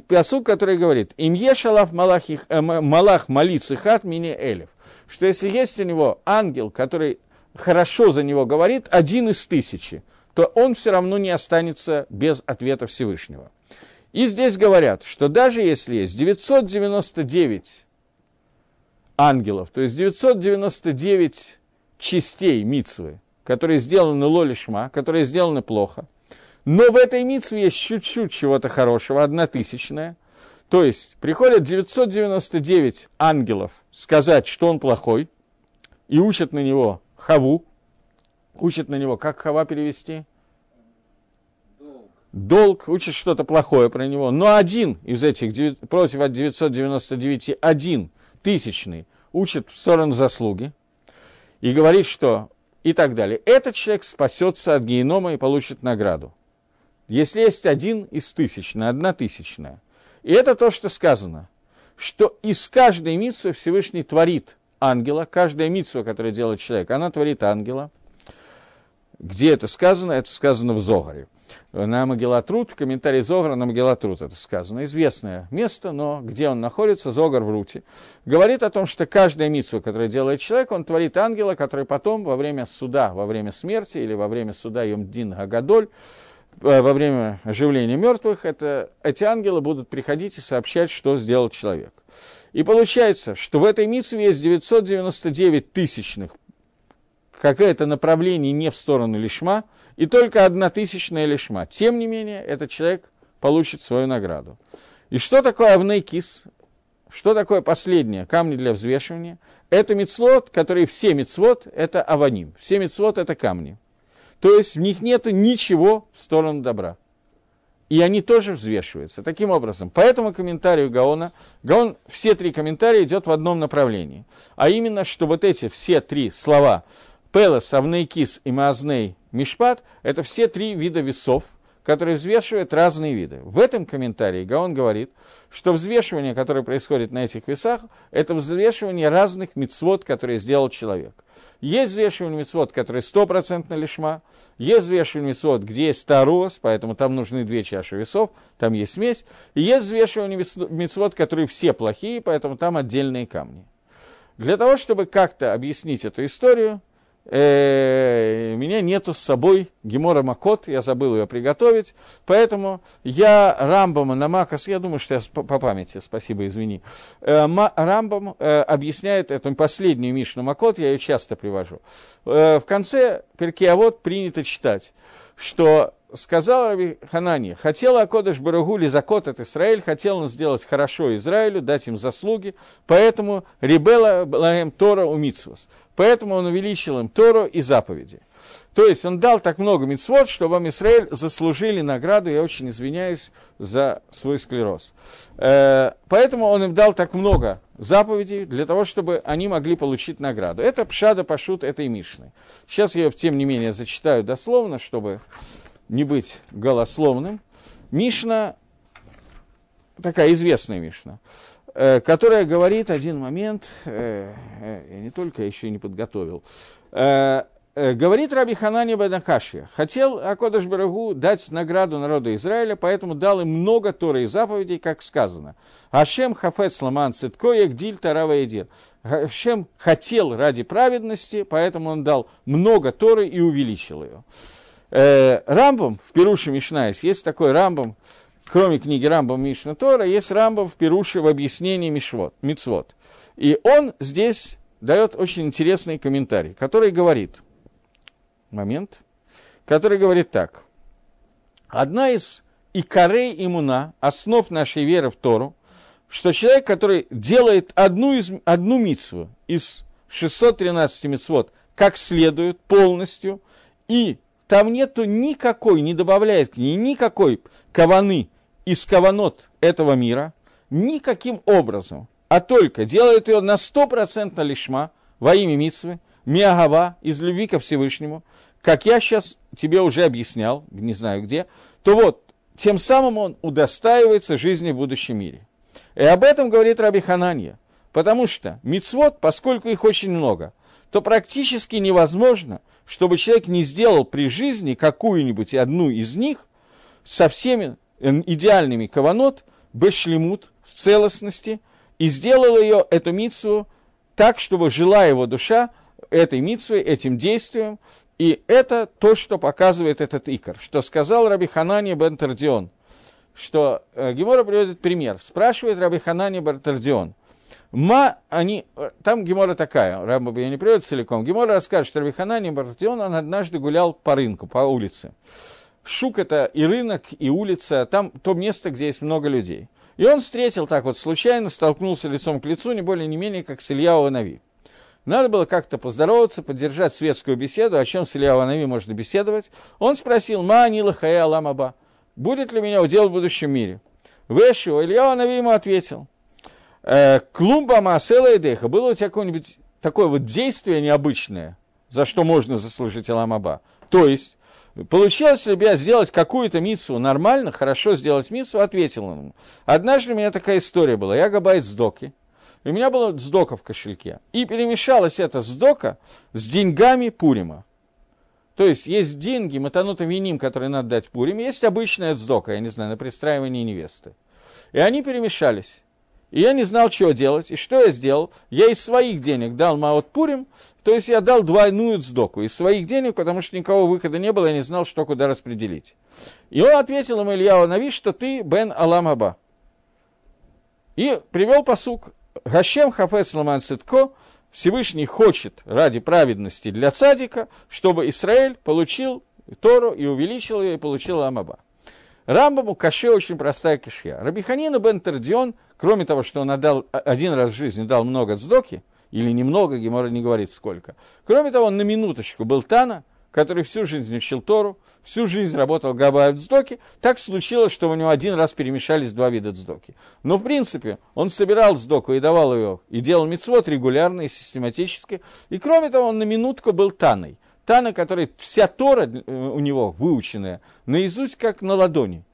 Посук, который говорит, им ешалав малах, э, малах молиться хат мини элев. Что если есть у него ангел, который хорошо за него говорит, один из тысячи, то он все равно не останется без ответа Всевышнего. И здесь говорят, что даже если есть 999 ангелов, то есть 999 частей мицвы, которые сделаны лолишма, которые сделаны плохо, но в этой мицве есть чуть-чуть чего-то хорошего, одна тысячная, то есть приходят 999 ангелов сказать, что он плохой, и учат на него хаву, учат на него, как Хава перевести? Долг. Долг, учат что-то плохое про него. Но один из этих, против 999, один тысячный, учит в сторону заслуги и говорит, что и так далее. Этот человек спасется от генома и получит награду. Если есть один из тысячной, одна тысячная. И это то, что сказано, что из каждой митсвы Всевышний творит ангела, каждая митсва, которую делает человек, она творит ангела – где это сказано? Это сказано в Зогаре. На Магеллатрут, в комментарии Зогара на Магеллатрут это сказано. Известное место, но где он находится, Зогар в Руте. Говорит о том, что каждая митсва, которую делает человек, он творит ангела, который потом во время суда, во время смерти или во время суда Йомдин Гагадоль, э, во время оживления мертвых, это, эти ангелы будут приходить и сообщать, что сделал человек. И получается, что в этой митсве есть 999 тысячных какое-то направление не в сторону лишма, и только одна тысячная лишма. Тем не менее, этот человек получит свою награду. И что такое авнейкис? Что такое последнее? Камни для взвешивания. Это мецлот, которые все мецвод, это аваним. Все мецвод – это камни. То есть в них нет ничего в сторону добра. И они тоже взвешиваются. Таким образом, по этому комментарию Гаона, Гаон, все три комментария идет в одном направлении. А именно, что вот эти все три слова Пелос, Авнейкис и Маазней Мишпат – это все три вида весов, который взвешивает разные виды. В этом комментарии Гаон говорит, что взвешивание, которое происходит на этих весах, это взвешивание разных мицвод, которые сделал человек. Есть взвешивание мицвод, который стопроцентно лишма, есть взвешивание мицвод, где есть тарос, поэтому там нужны две чаши весов, там есть смесь, и есть взвешивание мицвод, которые все плохие, поэтому там отдельные камни. Для того, чтобы как-то объяснить эту историю, э, меня нету с собой Гемора Макот, я забыл ее приготовить, поэтому я Рамбама на Макас, я думаю, что я по, по памяти, спасибо, извини, э, Рамбам э, объясняет эту последнюю Мишну Макот, я ее часто привожу. Э, в конце Перкиавод принято читать, что сказал Раби Ханани, хотел Акодыш Барагу закот от Израиль, хотел он сделать хорошо Израилю, дать им заслуги, поэтому Рибела Балаем Тора Умитсвос. Поэтому он увеличил им Тору и заповеди. То есть он дал так много мицвод, чтобы Израиль заслужили награду, я очень извиняюсь за свой склероз. Э, поэтому он им дал так много заповедей для того, чтобы они могли получить награду. Это Пшада Пашут этой Мишны. Сейчас я ее, тем не менее, зачитаю дословно, чтобы не быть голословным. Мишна, такая известная Мишна, которая говорит один момент, э, э, я не только еще не подготовил, говорит Раби Ханани Бадахашия, хотел Акодыш Барагу дать награду народу Израиля, поэтому дал им много Торы и заповедей, как сказано. Ашем хафет ламан цитко ягдиль тарава едир. Ашем хотел ради праведности, поэтому он дал много Торы и увеличил ее. Э, Рамбам в פירוש משניות, есть такой Рамбам, кроме книги Рамбам Мишна Тора, есть Рамбам в פירוש в объяснении Мишвот, Мицвот. И он здесь дает очень интересный комментарий, который говорит, момент, который говорит так. Одна из עיקרי אמונה, основ нашей веры в Тору, что человек, который делает одну, из, одну мицву из 613 мицвот как следует, полностью, и там нету никакой, не добавляет к ней никакой каваны из каванот этого мира, никаким образом, а только делает ее на стопроцентно лишма во имя Митсвы, Миагава, из любви ко Всевышнему, как я сейчас тебе уже объяснял, не знаю где, то вот, тем самым он удостаивается жизни в будущем мире. И об этом говорит Раби Хананья, потому что мицвод, поскольку их очень много, то практически невозможно, чтобы человек не сделал при жизни какую-нибудь одну из них со всеми идеальными каванот, бешлемут, в целостности, и сделал ее, эту митсву, так, чтобы жила его душа этой митсвой, этим действием, и это то, что показывает этот икор, что сказал Раби Ханани бен Тардион, что э, Гемора приводит пример. Спрашивает Раби Ханани бен Тардион, Ма, они, там Гемора такая, Рамбаб ее не приводит целиком. Гемора расскажет, что Рабиханани Бартион, он однажды гулял по рынку, по улице. Шук это и рынок, и улица, там то место, где есть много людей. И он встретил так вот случайно, столкнулся лицом к лицу, не более не менее, как с Ильяу Нави. Надо было как-то поздороваться, поддержать светскую беседу, о чем с Ильяу Нави можно беседовать. Он спросил, ма анила хая аламаба, будет ли меня удел в будущем мире? Вэшу, Ильяу Нави ему ответил – Э, клумба Маасела и Деха. Было у тебя какое-нибудь такое вот действие необычное, за что можно заслужить Аламаба? То есть, получилось ли я сделать какую-то митсу нормально, хорошо сделать митсу? Ответил он ему. Однажды у меня такая история была. Я габайт. И у меня было сдока в кошельке. И перемешалась эта сдока с деньгами Пурима. То есть есть деньги, матанута виним, которые надо дать Пурим, есть обычная сдока, я не знаю, на пристраивание невесты. И они перемешались. И я не знал, что делать. И что я сделал? Я из своих денег дал Маот Пурим, то есть я дал двойную сдоку. Из своих денег, потому что никого выхода не было, я не знал, что куда распределить. И он ответил ему Ильяу Нави, что ты Бен Алам Аба. И привел посук. Гашем Хафес Ламан Ситко, Всевышний хочет ради праведности для цадика, чтобы Израиль получил Тору и увеличил ее и получил Амаба. Рамбаму каше очень простая кишья. Рабиханина бен Тердион, кроме того, что он отдал один раз в жизни дал много сдоки, или немного, Гемора не говорит сколько. Кроме того, он на минуточку был Тана, который всю жизнь учил Тору, всю жизнь работал Габай Цдоки, так случилось, что у него один раз перемешались два вида Цдоки. Но, в принципе, он собирал Цдоку и давал ее, и делал мицвод регулярно и систематически. И, кроме того, он на минутку был Таной. Тана, который вся Тора э, у него выученная, наизусть как на ладони.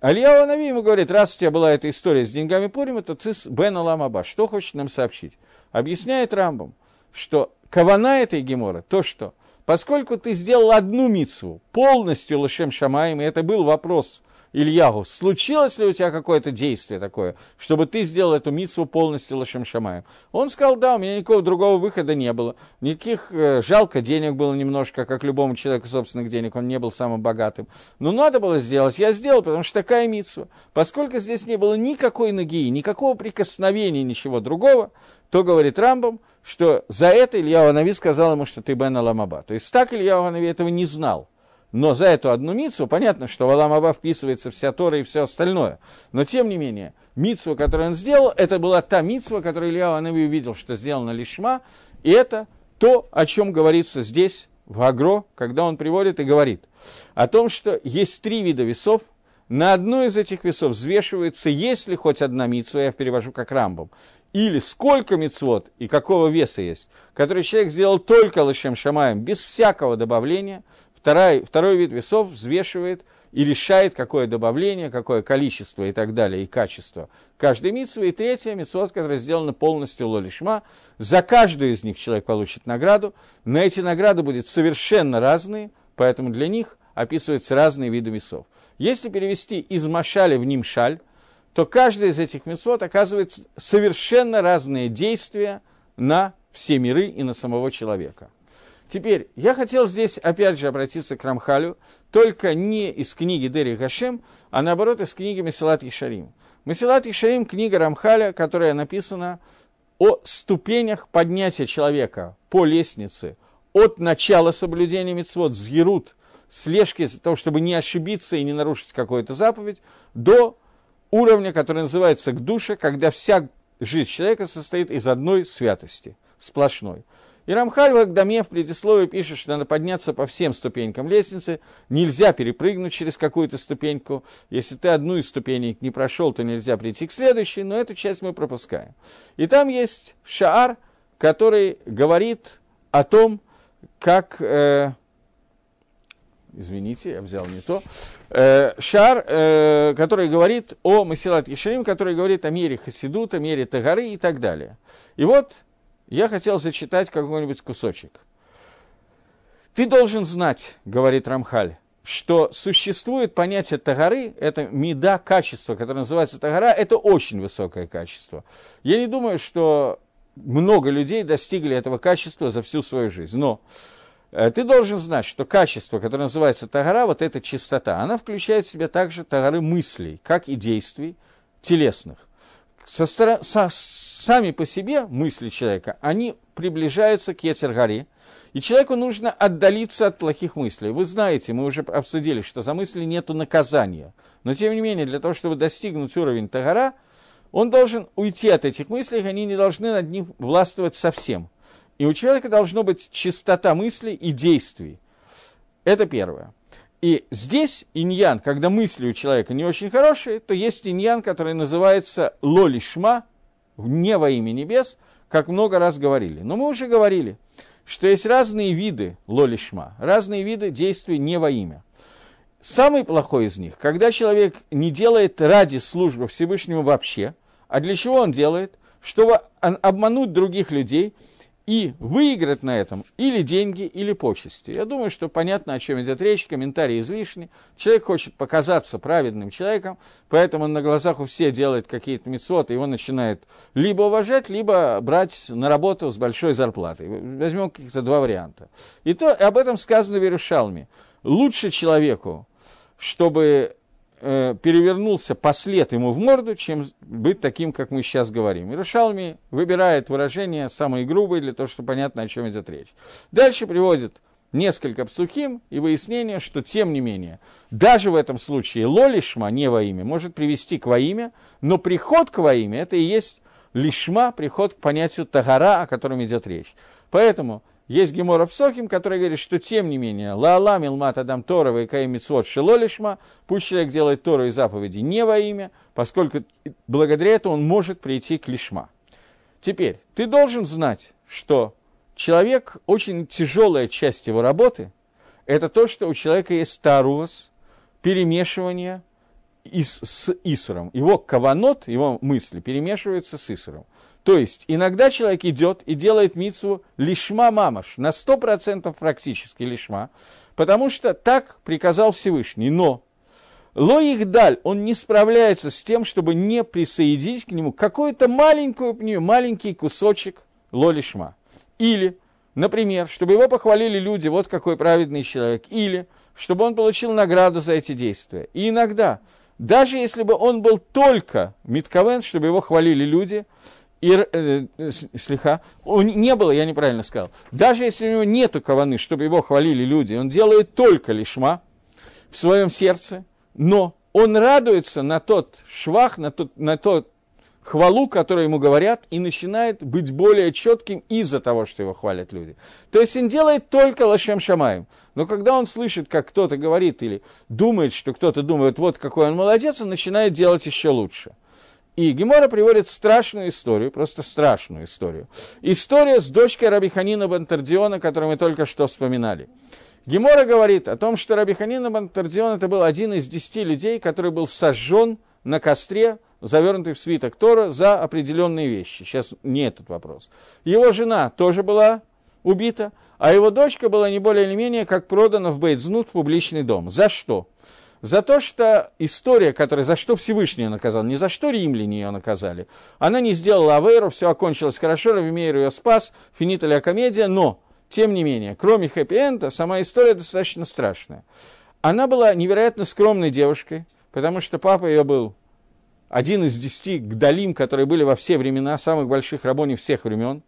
Алияу Нави ему говорит, раз у тебя была эта история с деньгами Пурима, то ты с Бен Аламаба. Что хочет нам сообщить? Объясняет Рамбам, что кавана этой гемора, то что, поскольку ты сделал одну мицу полностью Лашем Шамаем, и это был вопрос – Ильягу, случилось ли у тебя какое-то действие такое, чтобы ты сделал эту митсву полностью Лашем Шамаем? Он сказал, да, у меня никакого другого выхода не было. Никаких, э, жалко, денег было немножко, как любому человеку собственных денег, он не был самым богатым. Но надо было сделать, я сделал, потому что такая митсва. Поскольку здесь не было никакой ноги, никакого прикосновения, ничего другого, то говорит Рамбам, что за это Илья Нави сказал ему, что ты Бен Аламаба. То есть так Илья Нави этого не знал. Но за эту одну мицу понятно, что в Алам вписывается вся Тора и все остальное. Но тем не менее, мицву, которую он сделал, это была та мицва, которую Илья Анави увидел, что сделано лишма, и это то, о чем говорится здесь, в Агро, когда он приводит и говорит о том, что есть три вида весов, на одну из этих весов взвешивается, есть ли хоть одна митцва, я перевожу как рамбом, или сколько мицвод и какого веса есть, который человек сделал только лышем шамаем, без всякого добавления, Второй, второй вид весов взвешивает и решает, какое добавление, какое количество и так далее, и качество каждой митцвы. И третья митцва, которая сделана полностью лолишма. За каждую из них человек получит награду. Но эти награды будут совершенно разные, поэтому для них описываются разные виды весов. Если перевести из машали в нимшаль, то каждый из этих митцвот оказывает совершенно разные действия на все миры и на самого человека. Теперь, я хотел здесь опять же обратиться к Рамхалю, только не из книги Дери Гашем, а наоборот из книги Месилат Ишарим. Месилат Ишарим – книга Рамхаля, которая написана о ступенях поднятия человека по лестнице от начала соблюдения мецвод, згерут, слежки для того, чтобы не ошибиться и не нарушить какую-то заповедь, до уровня, который называется к душе, когда вся жизнь человека состоит из одной святости, сплошной. И Рамхаль в Агдаме в предисловии пишет, что надо подняться по всем ступенькам лестницы, нельзя перепрыгнуть через какую-то ступеньку. Если ты одну из ступенек не прошел, то нельзя прийти к следующей, но эту часть мы пропускаем. И там есть шаар, который говорит о том, как... Э, извините, я взял не то, э, шар, э, который говорит о Масилат Ешарим, который говорит о мере Хасидут, о мере Тагары и так далее. И вот я хотел зачитать какой-нибудь кусочек. Ты должен знать, говорит Рамхаль, что существует понятие тагары, это меда качество, которое называется тагара, это очень высокое качество. Я не думаю, что много людей достигли этого качества за всю свою жизнь. Но э, ты должен знать, что качество, которое называется тагара, вот эта чистота, она включает в себя также тагары мыслей, как и действий телесных. Со, со, сами по себе мысли человека, они приближаются к Ецергаре, и человеку нужно отдалиться от плохих мыслей. Вы знаете, мы уже обсудили, что за мысли нет наказания. Но тем не менее, для того, чтобы достигнуть уровень Тагара, он должен уйти от этих мыслей, они не должны над ним властвовать совсем. И у человека должна быть чистота мыслей и действий. Это первое. И здесь иньян, когда мысли у человека не очень хорошие, то есть иньян, который называется лолишма, не во имя небес, как много раз говорили. Но мы уже говорили, что есть разные виды лолишма, разные виды действий не во имя. Самый плохой из них, когда человек не делает ради службы Всевышнему вообще, а для чего он делает? Чтобы обмануть других людей – и выиграть на этом или деньги, или почести. Я думаю, что понятно, о чем идет речь, комментарии излишни. Человек хочет показаться праведным человеком, поэтому он на глазах у всех делает какие-то мецвоты, его начинает либо уважать, либо брать на работу с большой зарплатой. Возьмем каких-то два варианта. И то об этом сказано в Иерушалме. Лучше человеку, чтобы э, перевернулся послед ему в морду, чем быть таким, как мы сейчас говорим. И выбирает выражение самые грубые для того, чтобы понятно, о чем идет речь. Дальше приводит несколько псухим и выяснение, что тем не менее, даже в этом случае лолишма, не во имя, может привести к во имя, но приход к во имя, это и есть лишма, приход к понятию тагара, о котором идет речь. Поэтому есть Гемора Псохим, который говорит, что тем не менее, ла-ла милмат адам Тора и каим митцвот шелолишма, пусть человек делает Тору и заповеди не во имя, поскольку благодаря этому он может прийти к лишма. Теперь, ты должен знать, что человек, очень тяжелая часть его работы, это то, что у человека есть тарус, перемешивание с Исуром. Его каванот, его мысли перемешиваются с Исуром. То есть иногда человек идет и делает мицву лишма мамаш, на 100% практически лишма, потому что так приказал Всевышний. Но Ло Ихдаль, он не справляется с тем, чтобы не присоединить к нему какую-то маленькую маленький кусочек Ло Лишма. Или, например, чтобы его похвалили люди, вот какой праведный человек. Или, чтобы он получил награду за эти действия. И иногда, даже если бы он был только Митковен, чтобы его хвалили люди, и, э, э слегка, он, не было, я неправильно сказал, даже если у него нету каваны, чтобы его хвалили люди, он делает только лишма в своем сердце, но он радуется на тот швах, на тот, на тот хвалу, которую ему говорят, и начинает быть более четким из-за того, что его хвалят люди. То есть он делает только лошем шамаем. Но когда он слышит, как кто-то говорит или думает, что кто-то думает, вот какой он молодец, он начинает делать еще лучше. И Гемора приводит страшную историю, просто страшную историю. История с дочкой Рабиханина Бантардиона, которую мы только что вспоминали. Гемора говорит о том, что Рабиханина Бантардион это был один из десяти людей, который был сожжен на костре, завернутый в свиток Тора, за определенные вещи. Сейчас не этот вопрос. Его жена тоже была убита, а его дочка была не более или менее как продана в Бейтзнут в публичный дом. За что? За то, что история, которая, за что Всевышний ее наказал, не за что римляне ее наказали. Она не сделала Авейру, все окончилось хорошо, Равимейр ее спас, финита комедия, но, тем не менее, кроме хэппи-энда, сама история достаточно страшная. Она была невероятно скромной девушкой, потому что папа ее был один из десяти гдалим, которые были во все времена, самых больших рабоней всех времен.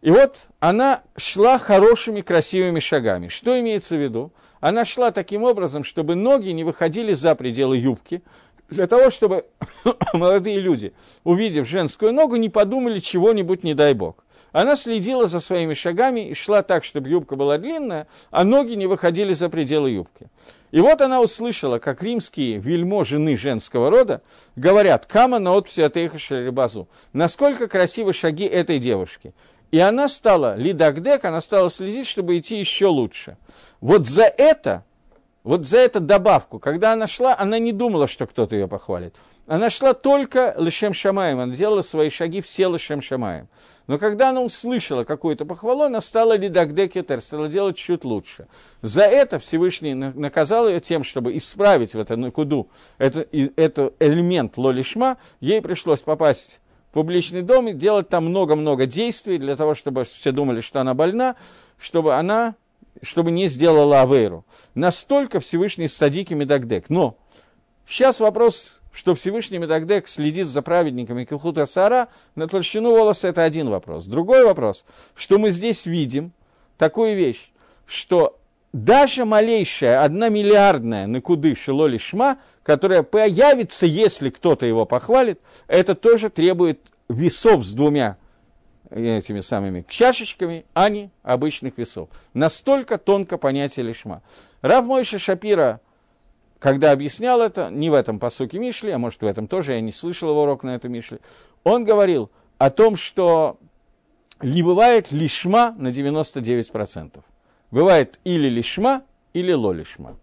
И вот она шла хорошими, красивыми шагами. Что имеется в виду? Она шла таким образом, чтобы ноги не выходили за пределы юбки, для того, чтобы молодые люди, увидев женскую ногу, не подумали чего-нибудь, не дай бог. Она следила за своими шагами и шла так, чтобы юбка была длинная, а ноги не выходили за пределы юбки. И вот она услышала, как римские вельмо жены женского рода говорят «Кама на отписи от Эхашарибазу». Насколько красивы шаги этой девушки. И она стала, лидагдек, она стала следить, чтобы идти еще лучше. Вот за это, вот за эту добавку, когда она шла, она не думала, что кто-то ее похвалит. Она шла только лишем шамаем, она делала свои шаги все лишем шамаем. Но когда она услышала какую-то похвалу, она стала лидагдекетер, стала делать чуть лучше. За это Всевышний наказал ее тем, чтобы исправить в эту накуду, это, это элемент лолишма, ей пришлось попасть публичный дом и делать там много-много действий для того, чтобы все думали, что она больна, чтобы она чтобы не сделала Авейру. Настолько Всевышний садики Медагдек. Но сейчас вопрос, что Всевышний Медагдек следит за праведниками Килхута Сара на толщину волоса, это один вопрос. Другой вопрос, что мы здесь видим такую вещь, что даже малейшая, одна миллиардная накуды шилоли шма, которая появится, если кто-то его похвалит, это тоже требует весов с двумя этими самыми чашечками, а не обычных весов. Настолько тонко понятие лишма. Рав Мойша Шапира, когда объяснял это, не в этом посуке Мишли, а может в этом тоже, я не слышал его урок на этом Мишли, он говорил о том, что не бывает лишма на 99%. Бывает или лишма, или лолишма.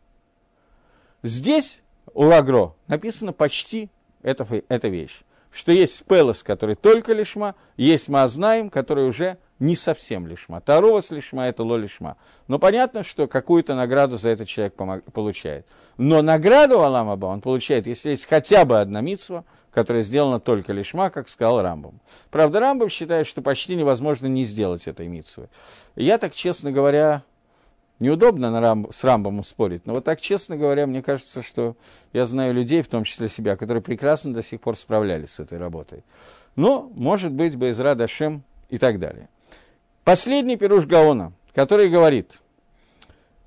Здесь у Агро написано почти эта, эта вещь, что есть пелос, который только лишма, есть мазнаем, который уже не совсем лишма. Тарова лишма – это ло лишма. Но понятно, что какую-то награду за этот человек получает. Но награду Аламаба он получает, если есть хотя бы одна митсва, которая сделана только лишма, как сказал Рамбам. Правда, Рамбам считает, что почти невозможно не сделать этой митсвы. Я так, честно говоря, Неудобно на Рам, с Рамбомом спорить, но вот так, честно говоря, мне кажется, что я знаю людей, в том числе себя, которые прекрасно до сих пор справлялись с этой работой. Но, может быть, Байзра Дашем и так далее. Последний пируш Гаона, который говорит,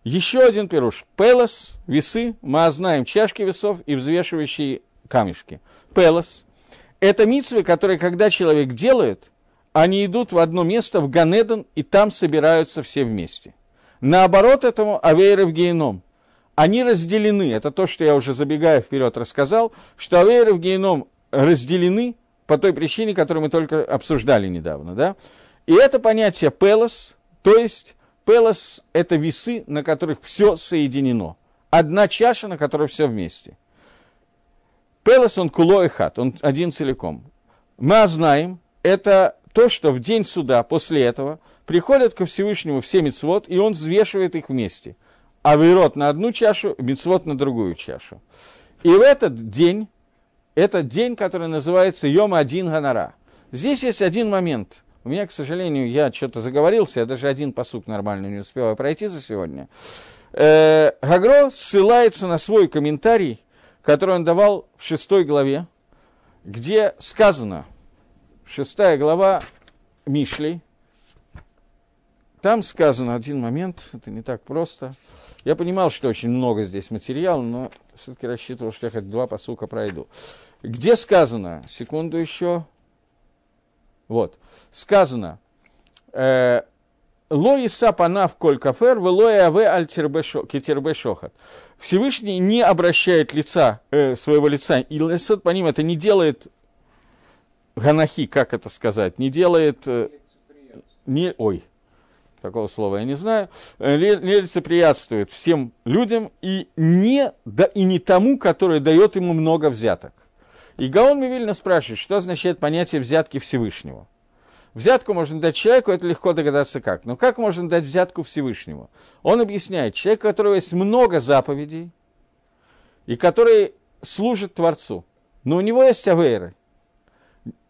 еще один пируш, Пелос, весы, мы знаем чашки весов и взвешивающие камешки. Пелос – это митцвы, которые, когда человек делает, они идут в одно место, в Ганедон, и там собираются все вместе – Наоборот этому авейры в геном. Они разделены. Это то, что я уже забегая вперед рассказал, что авейры в геном разделены по той причине, которую мы только обсуждали недавно. Да? И это понятие пелос, то есть пелос – это весы, на которых все соединено. Одна чаша, на которой все вместе. Пелос, он куло и хат, он один целиком. Мы знаем, это то, что в день суда после этого приходят ко Всевышнему все мецвод, и он взвешивает их вместе. А вырод на одну чашу, мецвод на другую чашу. И в этот день, это день, который называется Йом Один Ганара. Здесь есть один момент. У меня, к сожалению, я что-то заговорился, я даже один посук нормально не успел пройти за сегодня. Э, Гагро ссылается на свой комментарий, который он давал в шестой главе, где сказано, шестая глава Мишли, там сказано один момент, это не так просто. Я понимал, что очень много здесь материала, но все-таки рассчитывал, что я хоть два посука пройду. Где сказано, секунду еще, вот, сказано, э, Лоиса панав коль кафер, велоя аве аль шохат. Всевышний не обращает лица, э, своего лица, и лесет по ним это не делает ганахи, как это сказать, не делает, э, не, ой, такого слова я не знаю, э, лицеприятствует всем людям и не, да, и не тому, который дает ему много взяток. И Гаон Мивильна спрашивает, что означает понятие взятки Всевышнего. Взятку можно дать человеку, это легко догадаться как. Но как можно дать взятку Всевышнему? Он объясняет, человек, у которого есть много заповедей, и который служит Творцу, но у него есть авейры.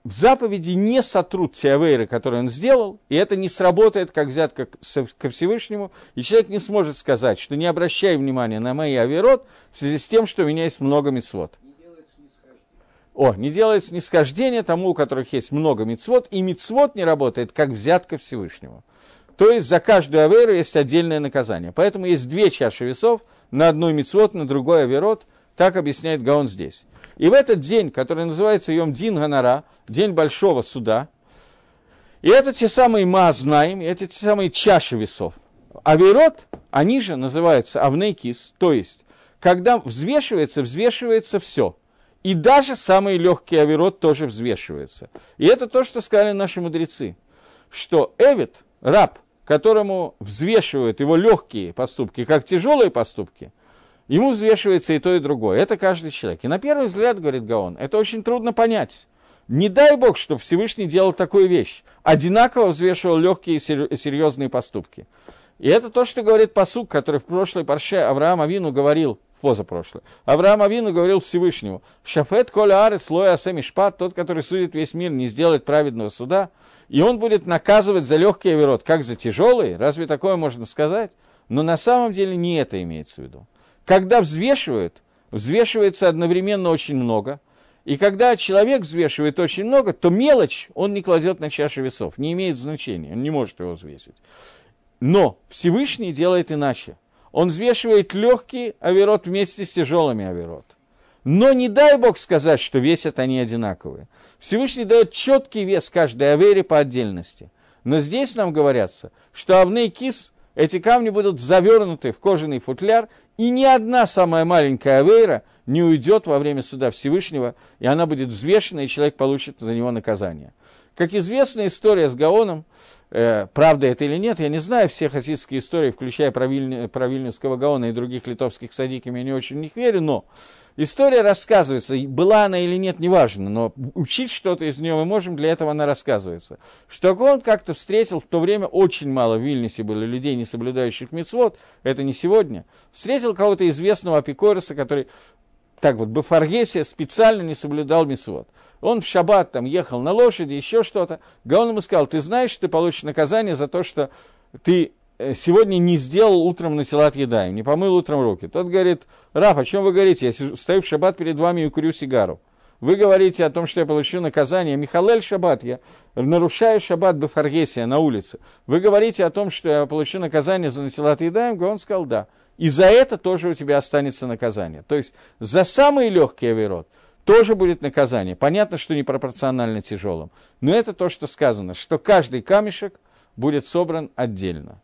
В заповеди не сотрут те авейры, которые он сделал, и это не сработает как взятка ко Всевышнему, и человек не сможет сказать, что не обращай внимания на мои авейрот в связи с тем, что у меня есть много мецвод. О, не делает снисхождение тому, у которых есть много мецвод, и мецвод не работает, как взятка Всевышнего. То есть за каждую аверу есть отдельное наказание. Поэтому есть две чаши весов, на одной мецвод, на другой аверот. Так объясняет Гаон здесь. И в этот день, который называется Йом Дин Ганара, день большого суда, и это те самые Маазнаем, и это те самые чаши весов. Аверот, они же называются Авнейкис, то есть, когда взвешивается, взвешивается все – и даже самый легкий авирот тоже взвешивается. И это то, что сказали наши мудрецы, что Эвид, раб, которому взвешивают его легкие поступки, как тяжелые поступки, ему взвешивается и то, и другое. Это каждый человек. И на первый взгляд, говорит Гаон, это очень трудно понять. Не дай Бог, чтобы Всевышний делал такую вещь. Одинаково взвешивал легкие и серьезные поступки. И это то, что говорит посук, который в прошлой парше Авраам Авину говорил – позапрошлое. Авраам Авину говорил Всевышнему, «Шафет коля арес слоя асемишпат, тот, который судит весь мир, не сделает праведного суда, и он будет наказывать за легкий оверот, как за тяжелый, разве такое можно сказать? Но на самом деле не это имеется в виду. Когда взвешивают, взвешивается одновременно очень много, и когда человек взвешивает очень много, то мелочь он не кладет на чашу весов, не имеет значения, он не может его взвесить. Но Всевышний делает иначе он взвешивает легкий аверот вместе с тяжелыми аверот. Но не дай Бог сказать, что весят они одинаковые. Всевышний дает четкий вес каждой авере по отдельности. Но здесь нам говорятся, что авней кис, эти камни будут завернуты в кожаный футляр, и ни одна самая маленькая авейра не уйдет во время суда Всевышнего, и она будет взвешена, и человек получит за него наказание. Как известна история с Гаоном, э, правда это или нет, я не знаю все хасидские истории, включая про, Вильню, про Вильнюсского Гаона и других литовских садиков, я не очень в них верю, но история рассказывается, была она или нет, неважно, но учить что-то из нее мы можем, для этого она рассказывается. Что он как-то встретил, в то время очень мало в Вильнюсе было людей, не соблюдающих мецвод, это не сегодня, встретил кого-то известного апикориса, который так вот, Бафаргесия специально не соблюдал мисвод. Он в шаббат там ехал на лошади, еще что-то. Гаон ему сказал, ты знаешь, ты получишь наказание за то, что ты сегодня не сделал утром на селат едаем, не помыл утром руки. Тот говорит, Раф, о чем вы говорите? Я сижу, стою в шаббат перед вами и курю сигару. Вы говорите о том, что я получу наказание. Михалель Шаббат, я нарушаю Шаббат Бефаргесия на улице. Вы говорите о том, что я получу наказание за насилат едаем? Он сказал, да. И за это тоже у тебя останется наказание. То есть за самый легкий авирот тоже будет наказание. Понятно, что непропорционально тяжелым. Но это то, что сказано, что каждый камешек будет собран отдельно.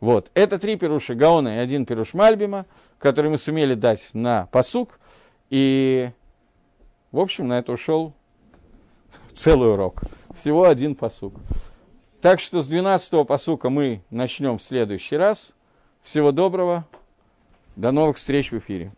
Вот. Это три пируша Гаона и один пируш Мальбима, который мы сумели дать на посук. И, в общем, на это ушел целый урок. Всего один посук. Так что с 12-го посука мы начнем в следующий раз. Всего доброго. До новых встреч в эфире.